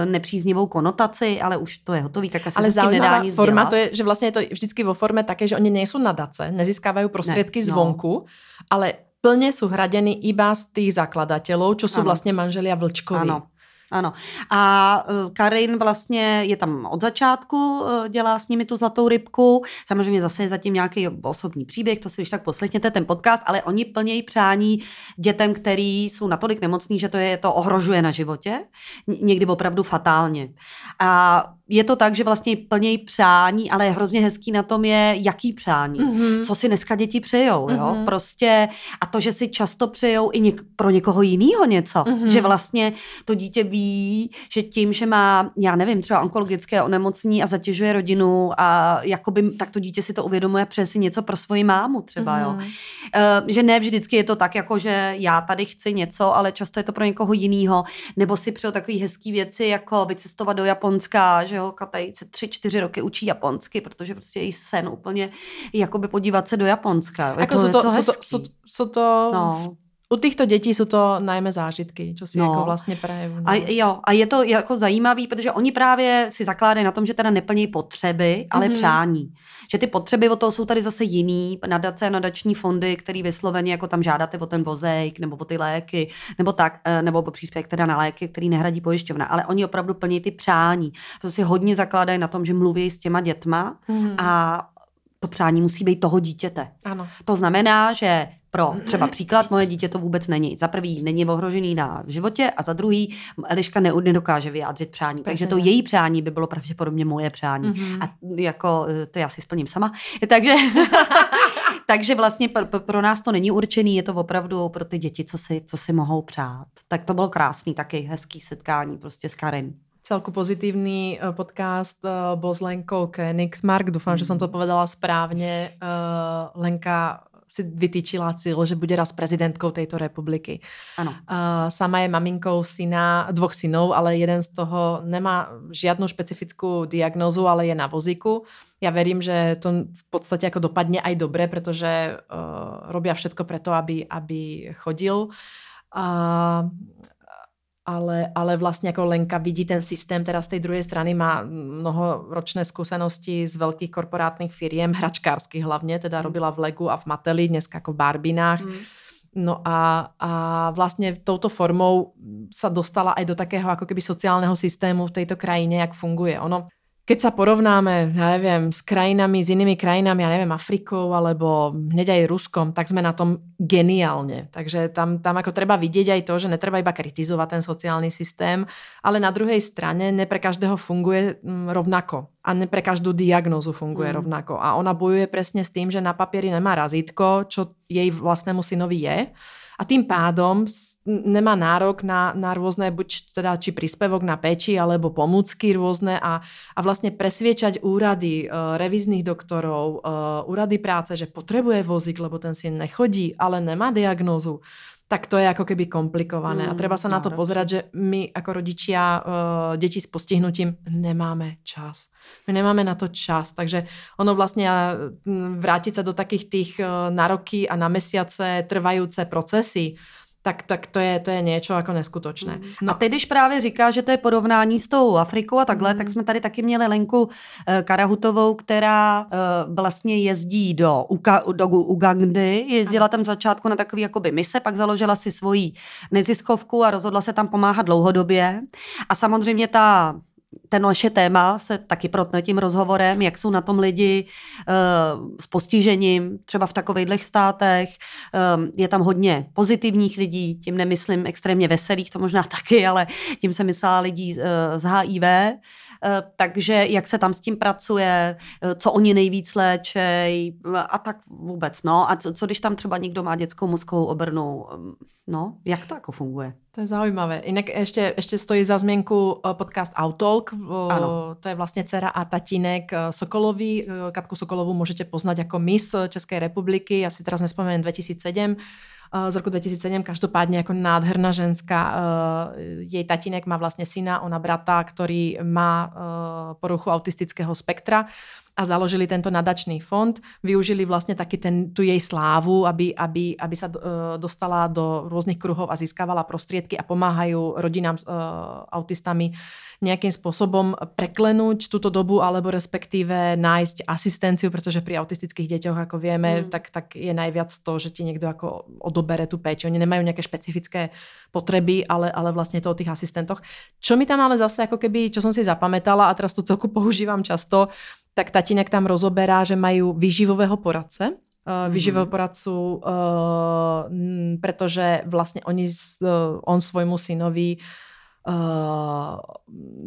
nepříznivou konotaci, ale už to je hotový, tak asi ale se s tím nedá nic forma dělat. to je, že vlastně je to vždycky vo forme také, že oni nejsou nadace, nezískávají prostředky ne, no. zvonku, ale plne sú hradení iba z tých zakladateľov, čo sú ano. vlastne manželia Vlčkovi. Ano. Ano. A uh, Karin vlastně je tam od začátku, uh, dělá s nimi tu zlatou rybku. Samozřejmě zase je zatím nějaký osobní příběh, to si když tak poslechněte ten podcast, ale oni plnějí přání dětem, který jsou natolik nemocní, že to je to ohrožuje na životě. Někdy opravdu fatálně. A je to tak, že vlastně plnějí přání, ale hrozně hezký na tom je, jaký přání. Mm-hmm. Co si dneska děti přejou, jo? Mm-hmm. Prostě a to, že si často přejou i něk- pro někoho jiného něco. Mm-hmm. Že vlastně to dítě ví, že tím, že má, já nevím, třeba onkologické onemocnění a zatěžuje rodinu a jakoby, tak to dítě si to uvědomuje, přeje si něco pro svoji mámu třeba, mm-hmm. jo. Uh, že ne vždycky je to tak, jako že já tady chci něco, ale často je to pro někoho jiného. Nebo si přeju takové hezké věci, jako vycestovat do Japonska, že holka tady se tři, čtyři roky učí japonsky, protože prostě její sen úplně jakoby podívat se do Japonska. Je jako to, jsou to, to, jsou to, jsou, jsou to no. U těchto dětí jsou to najmä zážitky, co si no. jako vlastně praje. No. A jo, a je to jako zajímavý, protože oni právě si zakládají na tom, že teda neplní potřeby, ale mm-hmm. přání. Že ty potřeby od toho jsou tady zase jiný, nadace, nadační fondy, který vysloveně jako tam žádáte o ten vozejk, nebo o ty léky, nebo tak, eh, nebo o příspěvek teda na léky, který nehradí pojišťovna, ale oni opravdu plní ty přání. To si hodně zakládají na tom, že mluví s těma dětma mm-hmm. a to přání musí být toho dítěte. Ano. To znamená, že pro třeba příklad, moje dítě to vůbec není. Za prvý není ohrožený na životě a za druhý Eliška ne, nedokáže vyjádřit přání. Přesně. Takže to její přání by bylo pravděpodobně moje přání. Mm-hmm. A jako eh, to já si splním sama. Takže, takže vlastně pro, pro nás to není určený, je to opravdu pro ty děti, co si, co si mohou přát. Tak to bylo krásný, taky hezký setkání prostě s Karin celku pozitívny eh, podcast uh, bol s Lenkou Königsmark. Dúfam, mm. že som to povedala správne. Lenka si vytýčila cíl, že bude raz prezidentkou tejto republiky. Ano. Uh, sama je maminkou syna, dvoch synov, ale jeden z toho nemá žiadnu špecifickú diagnózu, ale je na vozíku. Ja verím, že to v podstate ako dopadne aj dobre, pretože uh, robia všetko preto, aby, aby chodil. Uh, ale, ale vlastně jako Lenka vidí ten systém, teda z té druhé strany má mnohoročné zkušenosti z velkých korporátních firiem, hračkárských hlavně, teda robila v Legu a v Mateli, dneska jako v Barbinách. Mm. No a, a vlastně touto formou sa dostala aj do takého ako keby sociálneho systému v tejto krajine, jak funguje. Ono keď sa porovnáme, ja neviem, s krajinami, s inými krajinami, ja neviem, Afrikou alebo hneď aj Ruskom, tak sme na tom geniálne. Takže tam, tam ako treba vidieť aj to, že netreba iba kritizovať ten sociálny systém, ale na druhej strane ne pre každého funguje mm, rovnako a ne pre každú diagnózu funguje mm. rovnako. A ona bojuje presne s tým, že na papieri nemá razítko, čo jej vlastnému synovi je a tým pádom nemá nárok na, na rôzne, buď teda či príspevok na peči, alebo pomůcky rôzne a, a vlastne presviečať úrady, uh, revizných doktorov, uh, úrady práce, že potrebuje vozík, lebo ten si nechodí, ale nemá diagnózu tak to je ako keby komplikované. Mm, a treba sa na to pozerať, že my ako rodičia uh, deti s postihnutím nemáme čas. My nemáme na to čas. Takže ono vlastne vrátiť sa do takých tých uh, na roky a na mesiace trvajúce procesy, tak, tak to, je, to je něco jako neskutočné. Mm. No. A ty, když právě říká, že to je porovnání s tou Afrikou a takhle, mm. tak jsme tady taky měli Lenku eh, Karahutovou, která eh, vlastně jezdí do, Uka, do Ugandy, jezdila tam začátku na takový jakoby mise, pak založila si svoji neziskovku a rozhodla se tam pomáhat dlouhodobě. A samozřejmě ta ten naše téma se taky protne tím rozhovorem, jak jsou na tom lidi uh, s postižením, třeba v takových státech. Um, je tam hodně pozitivních lidí, tím nemyslím extrémně veselých, to možná taky, ale tím se myslela lidí uh, z HIV. Takže jak se tam s tím pracuje, co oni nejvíc léčej a tak vůbec, no. A co, co když tam třeba někdo má dětskou mozkovou obrnu, no, jak to jako funguje? To je zaujímavé. Inak ešte, ešte stojí za zmienku podcast Outtalk. Ano. To je vlastne dcera a tatínek Sokolovi. Katku Sokolovú môžete poznať ako Miss Českej republiky. Ja si teraz nespomeniem 2007 z roku 2007, každopádne ako nádherná ženská. Jej tatínek má vlastne syna, ona brata, ktorý má poruchu autistického spektra a založili tento nadačný fond, využili vlastne taký ten, tu jej slávu, aby, aby, aby sa dostala do rôznych kruhov a získavala prostriedky a pomáhajú rodinám s uh, autistami nejakým spôsobom preklenúť túto dobu alebo respektíve nájsť asistenciu, pretože pri autistických deťoch, ako vieme, mm. tak, tak je najviac to, že ti niekto ako odobere tú péči. Oni nemajú nejaké špecifické potreby, ale, ale vlastne to o tých asistentoch. Čo mi tam ale zase ako keby, čo som si zapamätala a teraz to celku používam často, tak tatínek tam rozoberá, že majú výživového poradce, uh, výživového poradcu, uh, pretože vlastne oni, uh, on svojmu synovi uh,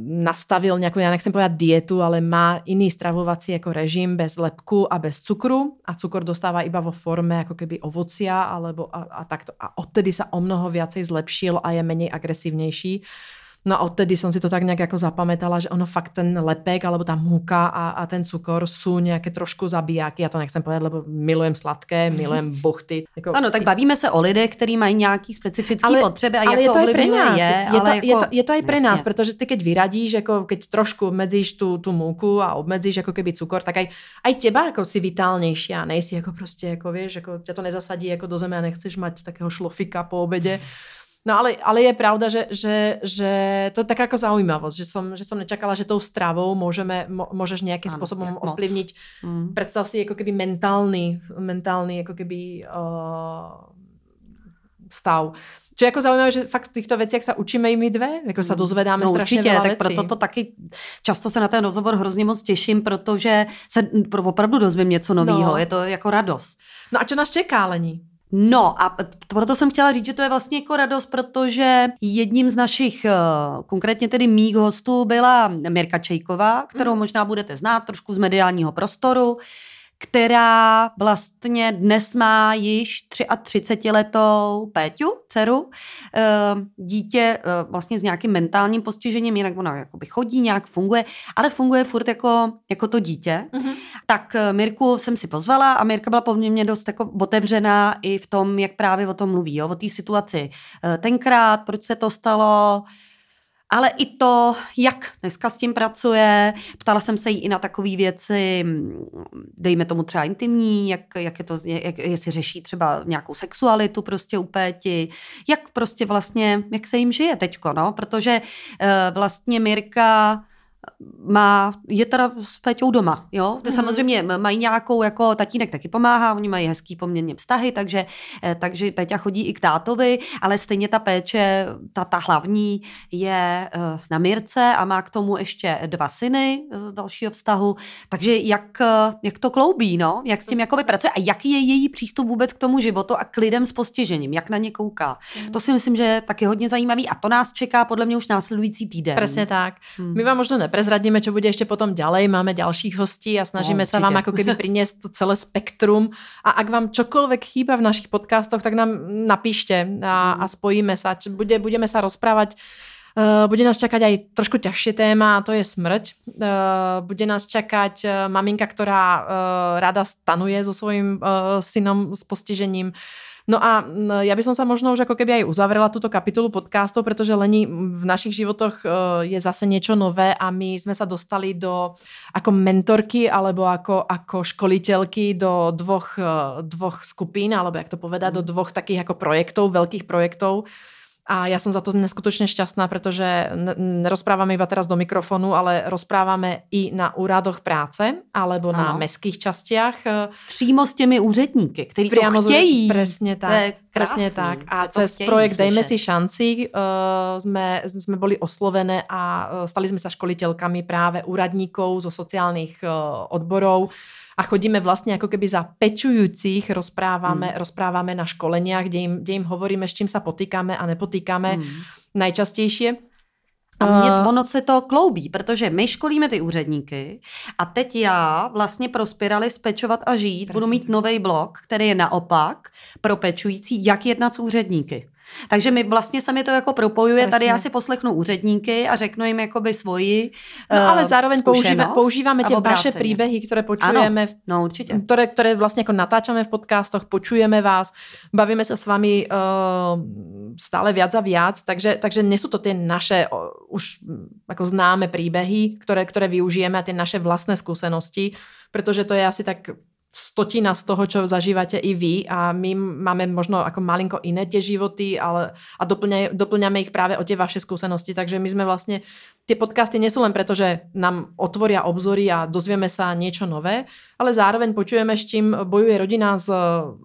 nastavil nejakú, ja nechcem povedať dietu, ale má iný stravovací ako režim bez lepku a bez cukru a cukor dostáva iba vo forme ako keby ovocia alebo a, a takto. A odtedy sa o mnoho viacej zlepšil a je menej agresívnejší. No a odtedy som si to tak nejak ako zapamätala, že ono fakt ten lepek alebo tá múka a, a ten cukor sú nejaké trošku zabijáky. Ja to nechcem povedať, lebo milujem sladké, milujem buchty. Jako... Ano, tak bavíme se o lidech, kteří mají nějaký specifický ale, potřeby a ale jak je to, to pre nás. je. Je, ale to, jako... je, to, je to aj pre nás, protože ty keď vyradíš, jako keď trošku obmedzíš tu, tu múku a obmedzíš jako keby cukor, tak aj, aj teba jako si vitálnější a nejsi jako prostě, jako vieš, jako ťa to nezasadí jako do zeme a nechceš mať takého šlofika po obede. No ale, ale je pravda, že, že, že to je taká ako zaujímavosť, že som, že som nečakala, že tou stravou môžeme, môžeš nejakým ano, spôsobom ovplyvniť. Mm. Predstav si ako keby mentálny, mentálny ako keby uh, stav. Čo je jako zaujímavé, že fakt v týchto veciach sa učíme i my dve, jako sa mm. dozvedáme no, strašně určitě, tak věcí. proto to taky často se na ten rozhovor hrozně moc těším, protože se opravdu dozvím něco nového, no. je to jako radost. No a čo nás čeká, Lení? No a proto jsem chtěla říct, že to je vlastně jako radost, protože jedním z našich, eh, konkrétně tedy mých hostů, byla Mirka Čejková, kterou mm. možná budete znát trošku z mediálního prostoru která vlastně dnes má již 33 letou Péťu, dceru, eh, dítě eh, vlastně s nějakým mentálním postižením, jinak ona jakoby chodí, nějak funguje, ale funguje furt jako, jako to dítě. Mm-hmm. Tak eh, Mirku jsem si pozvala a Mirka byla poměrně dost jako otevřená i v tom, jak právě o tom mluví, jo, o té situaci. Tenkrát, proč se to stalo, ale i to, jak dneska s tím pracuje. Ptala jsem se jí i na takové věci, dejme tomu třeba intimní, jak, jak je to, jak, jestli řeší třeba nějakou sexualitu prostě u Péti, jak prostě vlastně, jak se jim žije teďko, no, protože uh, vlastně Mirka má, je teda s Péťou doma, jo. Ty mm-hmm. samozřejmě mají nějakou, jako tatínek taky pomáhá, oni mají hezký poměrně vztahy, takže, eh, takže Péťa chodí i k tátovi, ale stejně ta péče, ta, ta hlavní je eh, na Mirce a má k tomu ještě dva syny z dalšího vztahu, takže jak, eh, jak to kloubí, no, jak s tím jakoby pracuje a jaký je její přístup vůbec k tomu životu a k lidem s postižením, jak na ně kouká. Mm. To si myslím, že je taky hodně zajímavý a to nás čeká podle mě už následující týden. Přesně tak. Mm. My vám možno ne neprezradíme, čo bude ešte potom ďalej. Máme ďalších hostí a snažíme no, sa vám ako keby priniesť to celé spektrum. A ak vám čokoľvek chýba v našich podcastoch, tak nám napíšte a, a spojíme sa. Bude, budeme sa rozprávať Uh, bude nás čakať aj trošku ťažšie téma a to je smrť. Uh, bude nás čakať uh, maminka, ktorá rada stanuje so svojím synom s postižením. No a ja by som sa možno už ako keby aj uzavrela túto kapitolu podcastov, pretože Leni v našich životoch e, je zase niečo nové a my sme sa dostali do ako mentorky alebo ako, ako školiteľky do dvoch, e, dvoch skupín, alebo jak to povedať, do dvoch takých ako projektov, veľkých projektov a ja som za to neskutočne šťastná, pretože nerozprávame iba teraz do mikrofonu, ale rozprávame i na úradoch práce alebo ano. na meských častiach. Přímo s těmi úředníky, kteří to chtějí. Presne tak. Presne tak. A cez projekt slyšet. Dejme si šanci uh, sme, sme boli oslovené a uh, stali sme sa školiteľkami práve úradníkov zo sociálnych uh, odborov a chodíme vlastne ako keby za pečujúcich, rozprávame, mm. rozprávame na školeniach, kde im, kde im hovoríme, s čím sa potýkame a nepotýkame mm. najčastejšie. A mě, ono se to kloubí, protože my školíme ty úředníky a teď já vlastně pro spirali spečovat a žít Presně. budu mít nový blok, který je naopak pro pečující, jak jednat s úředníky. Takže mi vlastně se mi to jako propojuje. Presně. Tady já si poslechnu úředníky a řeknu jim jakoby svoji No ale zároveň používa, používáme tie vaše příběhy, které počujeme, ano, no, určitě. Které, které vlastně jako natáčame v podcastoch, počujeme vás, bavíme se s vami uh, stále viac a viac, takže, takže nie sú to tie naše uh, už ako známe príbehy, ktoré, ktoré využijeme a tie naše vlastné skúsenosti, pretože to je asi tak stotina z toho, čo zažívate i vy. A my máme možno ako malinko iné tie životy ale, a doplňaj, doplňame ich práve o tie vaše skúsenosti, takže my sme vlastne, tie podcasty nie sú len preto, že nám otvoria obzory a dozvieme sa niečo nové, ale zároveň počujeme, s čím bojuje rodina s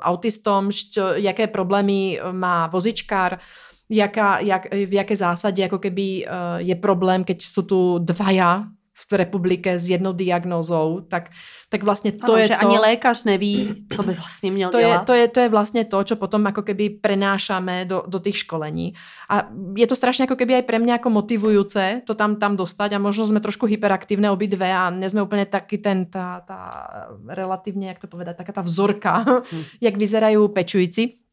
autistom, čo, jaké problémy má vozičkár, jaká, jak, v jaké zásade ako keby uh, je problém, keď sú tu dvaja v republike s jednou diagnózou, tak, tak vlastně to ano, je že to... ani lékař neví, co by vlastně měl to dělat. Je, to, je, to je vlastně to, čo potom ako keby prenášame do, do tých školení. A je to strašně jako keby aj pre mňa jako motivujúce to tam, tam dostať a možno sme trošku hyperaktívne obidve a nezme úplně taky ten, ta, ta relativně, jak to povedať, taká ta vzorka, hmm. jak vyzerajú pečující.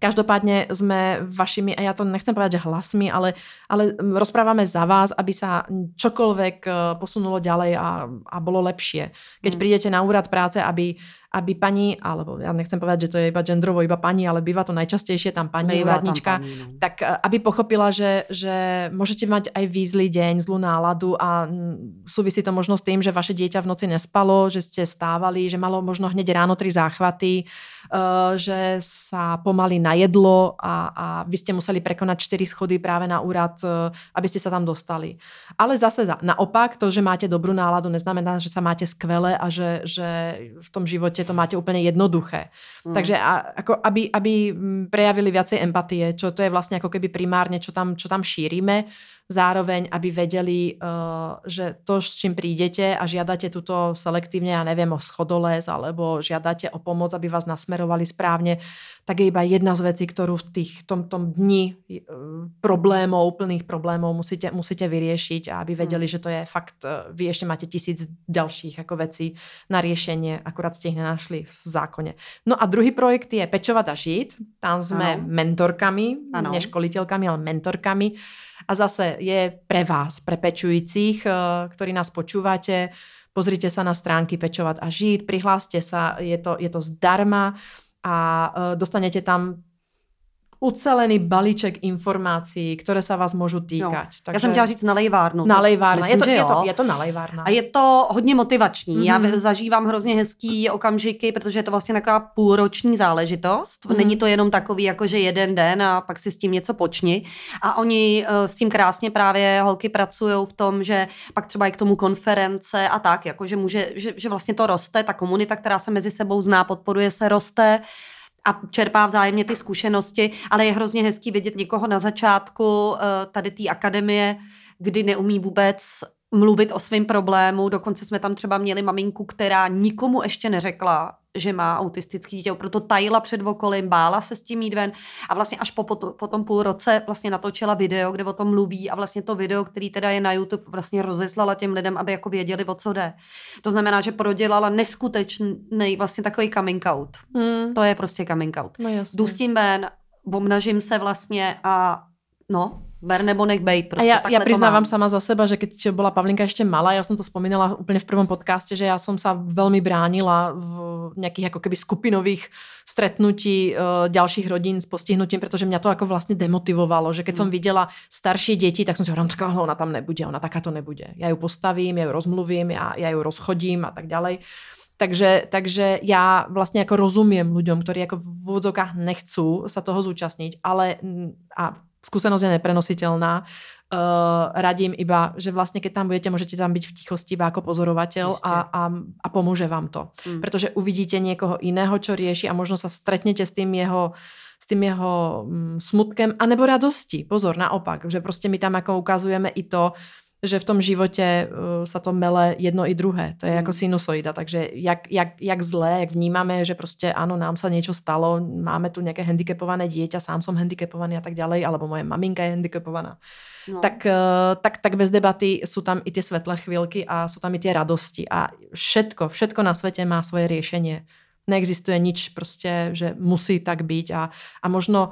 Každopádně jsme vašimi, a já to nechcem povedať, že hlasmi, ale, ale rozprávame za vás, aby sa čokoľvek eh, posunulo ďalej a, a bolo lepšie. Keď hmm. prídete na úrad práce, aby aby pani, alebo ja nechcem povedať, že to je iba genderovo, iba pani, ale býva to najčastejšie tam pani úradnička, no. tak eh, aby pochopila, že, že môžete mať aj vy zlý deň, zlú náladu a súvisí to možno s tým, že vaše dieťa v noci nespalo, že ste stávali, že malo možno hneď ráno tri záchvaty, uh, že sa pomaly najedlo a, a vy ste museli prekonať čtyři schody práve na úrad, uh, aby ste sa tam dostali. Ale zase naopak, to, že máte dobrú náladu, neznamená, že sa máte skvelé a že, že v tom živote prostě to máte úplně jednoduché. Mm. Takže a, ako aby, aby prejavili viacej empatie, čo to je vlastně jako keby primárně, čo tam, čo tam šíríme, zároveň, aby vedeli, uh, že to, s čím prídete a žiadate tuto selektívne, ja neviem, o schodoles alebo žiadate o pomoc, aby vás nasmerovali správne, tak je iba jedna z vecí, ktorú v tých, tom, tom dni uh, problémov, úplných problémov musíte, musíte vyriešiť a aby vedeli, hmm. že to je fakt, uh, vy ešte máte tisíc ďalších ako vecí na riešenie, akurát ste ich nenašli v zákone. No a druhý projekt je Pečovat a žít. Tam sme ano. mentorkami, ano. neškoliteľkami, ale mentorkami. A zase je pre vás, pre pečujících, eh, ktorí nás počúvate, pozrite sa na stránky Pečovat a žít, prihláste sa, je to, je to zdarma. A eh, dostanete tam ucelený balíček informací, které se vás můžu týkat. No. Takže... Já jsem chtěla říct nalejvárnu. Nalejvárna, je to, je, to, je to nalejvárna. A je to hodně motivační. Mm-hmm. Já mhm. zažívám hrozně hezký okamžiky, protože je to vlastně taková půlroční záležitost. Mm-hmm. Není to jenom takový, jako že jeden den a pak si s tím něco počni. A oni uh, s tím krásně právě holky pracují v tom, že pak třeba i k tomu konference a tak, jako že, může, že, že vlastně to roste, ta komunita, která se mezi sebou zná, podporuje se, roste a čerpá vzájemně ty zkušenosti, ale je hrozně hezký vidět někoho na začátku eh, tady té akademie, kdy neumí vůbec mluvit o svém problému. Dokonce jsme tam třeba měli maminku, která nikomu ještě neřekla, že má autistický dítě, proto tajila před okolím, bála se s tím jít ven a vlastně až po, po, po tom půl roce vlastně natočila video, kde o tom mluví a vlastně to video, který teda je na YouTube, vlastně rozeslala těm lidem, aby jako věděli, o co jde. To znamená, že prodělala neskutečný vlastně takový coming out. Hmm. To je prostě coming out. No jasně. Jdu s tím ven, omnažím se vlastně a no, Ber nebo nech bejt. Prostě a ja, ja priznávam sama za seba, že keď bola Pavlinka ešte malá, ja som to spomínala úplne v prvom podcaste, že ja som sa veľmi bránila v nejakých ako keby skupinových stretnutí uh, ďalších rodín s postihnutím, pretože mňa to ako vlastne demotivovalo, že keď mm. som videla staršie deti, tak som si hovorila, no, ona tam nebude, ona takáto nebude. Ja ju postavím, ja ju rozmluvím, ja, ja ju rozchodím a tak ďalej. Takže, takže já vlastně jako rozumím ľuďom, ktorí jako v úvodzovkách nechcú sa toho zúčastniť, ale a skúsenosť je neprenositeľná. Uh, radím iba, že vlastne keď tam budete, môžete tam byť v tichosti iba ako pozorovateľ a, a, a pomôže vám to. Mm. Pretože uvidíte niekoho iného, čo rieši a možno sa stretnete s tým jeho s tým jeho mm, smutkem, anebo radosti. Pozor, naopak, že prostě my tam ako ukazujeme i to, že v tom životě uh, sa to mele jedno i druhé. To je jako sinusoida, takže jak, jak, jak zlé, jak vnímáme, že prostě ano, nám sa niečo stalo, máme tu nejaké handicapované dieťa, sám som handicapovaný a tak ďalej, alebo moje maminka je handicapovaná. No. Tak, uh, tak, tak bez debaty sú tam i tie svetlé chvíľky a sú tam i tie radosti a všetko, všetko na svete má svoje riešenie. Neexistuje nič prostě, že musí tak být a, a možno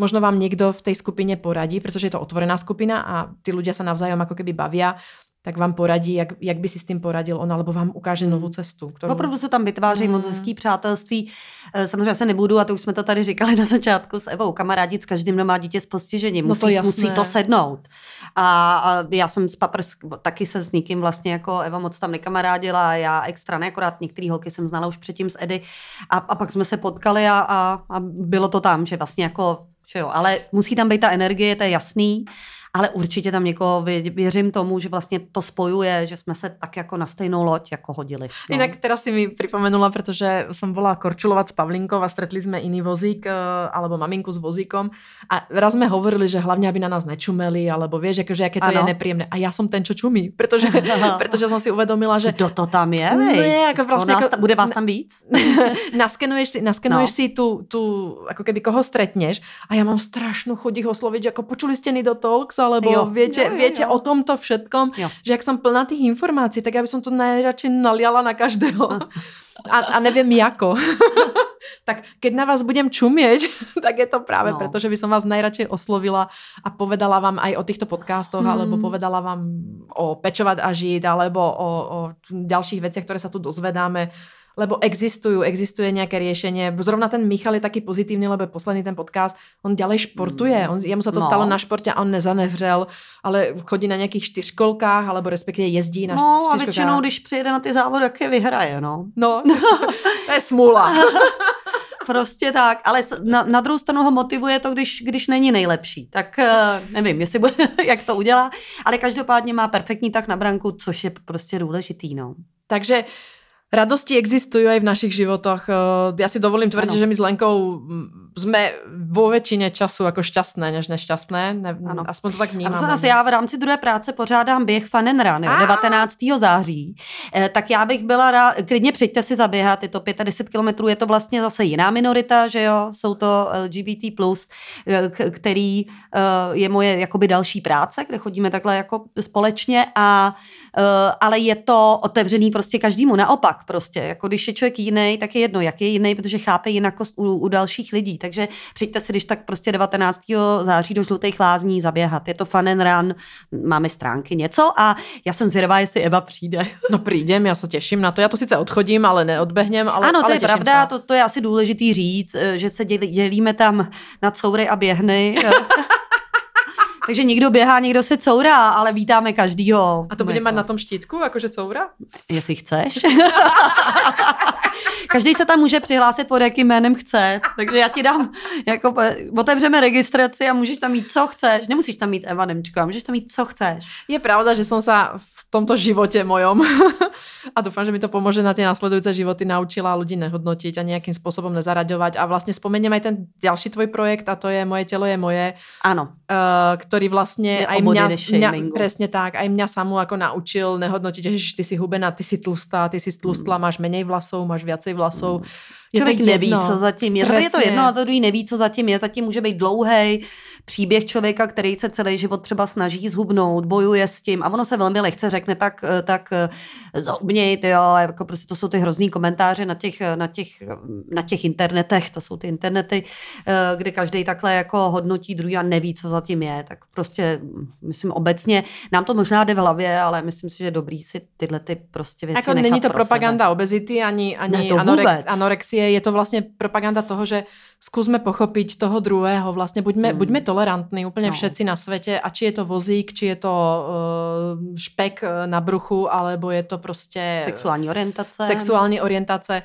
možno vám někdo v té skupině poradí, protože je to otvorená skupina a ty ľudia sa navzájom ako keby bavia tak vám poradí, jak, jak by si s tím poradil on, alebo vám ukáže novou hmm. cestu. Kterou... Opravdu se tam vytváří mm. moc hezký přátelství. Eh, samozřejmě se nebudu, a to už jsme to tady říkali na začátku s Evou, kamarádit s každým, kdo má dítě s postižením. Musí, no to musí to sednout. A, a já jsem s Paprs taky se s nikým vlastně jako Eva moc tam nekamarádila, já extra ne, akorát některý holky jsem znala už předtím s Edy a, a pak jsme se potkali a, a, a bylo to tam, že vlastně jako, že jo, ale musí tam být ta energie, to je jasný ale určitě tam někoho věřím tomu, že vlastně to spojuje, že jsme se tak jako na stejnou loď jako hodili. No. Jinak teda si mi připomenula, protože jsem volala korčulovat s Pavlinkou a stretli jsme jiný vozík eh, alebo maminku s vozíkom a raz jsme hovorili, že hlavně, aby na nás nečumeli, alebo vieš, jakože, jaké to ano. je nepříjemné. A já jsem ten, čo čumí, protože, protože jsem si uvědomila, že... Kdo to tam je? Ne, jako vlastně, nás, jako, bude vás tam víc? naskenuješ si, naskenuješ no. si tu, tu, jako keby koho stretneš a já mám strašnou chuť ich oslovit, jako počuli jste do Talks, alebo jo. viete, jo, jo, viete jo. o tomto všetkom, jo. že jak som plná tých informácií, tak ja by som to najradšej naliala na každého. A, a neviem jako. tak keď na vás budem čumieť, tak je to práve no. preto, že by som vás najradšej oslovila a povedala vám aj o týchto podcastoch, hmm. alebo povedala vám o pečovať a žiť, alebo o, o ďalších veciach, ktoré sa tu dozvedáme lebo existujú, existuje nejaké riešenie. Zrovna ten Michal je taký pozitívny, lebo posledný ten podcast, on ďalej športuje. On, jemu sa to no. stalo na športe a on nezanevřel, ale chodí na nějakých čtyřkolkách, alebo respektive jezdí na No a většinou, když přijede na ty závody, tak je vyhraje, no. No, to je smůla. prostě tak, ale na, na druhou stranu ho motivuje to, když, když není nejlepší. Tak uh, nevím, jestli bude, jak to udělá, ale každopádně má perfektní tak na branku, což je prostě důležitý, no. Takže Radosti existujú aj v našich životoch. Ja si dovolím tvrdiť, ano. že my s Lenkou jsme vo většině času jako šťastné než nešťastné. Ne, ano. Aspoň to tak vnímám. Asi já v rámci druhé práce pořádám běh Fun and Run, jo, 19. září. Eh, tak já bych byla rád, klidně přijďte si zaběhat, je to 25 kilometrů, je to vlastně zase jiná minorita, že jo, jsou to LGBT+, eh, který eh, je moje jakoby další práce, kde chodíme takhle jako společně a Eh, ale je to otevřený prostě každému. Naopak prostě, jako když je člověk jiný, tak je jedno, jak je jiný, protože chápe jinakost u, u dalších lidí. Takže přijďte si, když tak prostě 19. září do Žlutých lázní zaběhat. Je to fun and run, máme stránky něco a já jsem zvědavá, jestli Eva přijde. No přijdem, já se těším na to. Já to sice odchodím, ale neodbehnem, ale Ano, to ale je pravda, to, to je asi důležitý říct, eh, že se dělí, dělíme tam na coury a běhny. Takže někdo běhá, někdo se courá, ale vítáme každýho. A to budeme mít na tom štítku, jakože coura? Jestli chceš. Každý se tam může přihlásit pod jakým jménem chce. Takže já ti dám, jako otevřeme registraci a můžeš tam mít, co chceš. Nemusíš tam mít Eva Nemčko, můžeš tam mít, co chceš. Je pravda, že jsem se v tomto životě mojom a doufám, že mi to pomůže na ty následující životy naučila lidi nehodnotit a nějakým způsobem nezaraďovat. A vlastně vzpomeniem aj ten další tvoj projekt a to je Moje tělo je moje. Ano. Uh, ktorý vlastne aj mňa, mňa, presne tak, aj mňa samú ako naučil nehodnotiť, že ty si hubená, ty si tlustá, ty si stlustla, mm. máš menej vlasov, máš viacej vlasov. Mm je Člověk neví, co zatím je. Přesně. Je to jedno a za druhý neví, co zatím je. Zatím může být dlouhý příběh člověka, který se celý život třeba snaží zhubnout, bojuje s tím a ono se velmi lehce řekne tak, tak eh, zhubnějte, jo, jako prostě to jsou ty hrozný komentáře na těch, na těch, na těch internetech, to jsou ty internety, eh, kde každý takhle jako hodnotí druhý a neví, co zatím je. Tak prostě, myslím obecně, nám to možná jde v hlavě, ale myslím si, že je dobrý si tyhle ty prostě věci Jako není to propaganda sebe. obezity, ani, ani ne, to anorexie je, je to vlastně propaganda toho, že zkusme pochopit toho druhého, vlastně buďme, mm. buďme tolerantní úplně no. všetci na světě, a či je to vozík, či je to uh, špek eh, na bruchu, alebo je to prostě... Sexuální orientace. Sexuální orientace.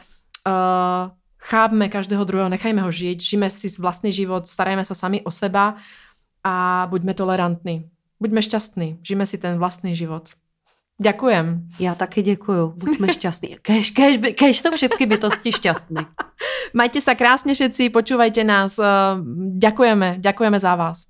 Uh, chápme každého druhého, nechajme ho žít, žijeme si vlastní život, starajme se sami o seba a buďme tolerantní. Buďme šťastní, žijeme si ten vlastní život. Ďakujem. Já taky děkuju. Buďme šťastní. Kež, kež, kež jsou všetky bytosti šťastné. Majte sa krásne všetci, počúvajte nás. Ďakujeme, ďakujeme za vás.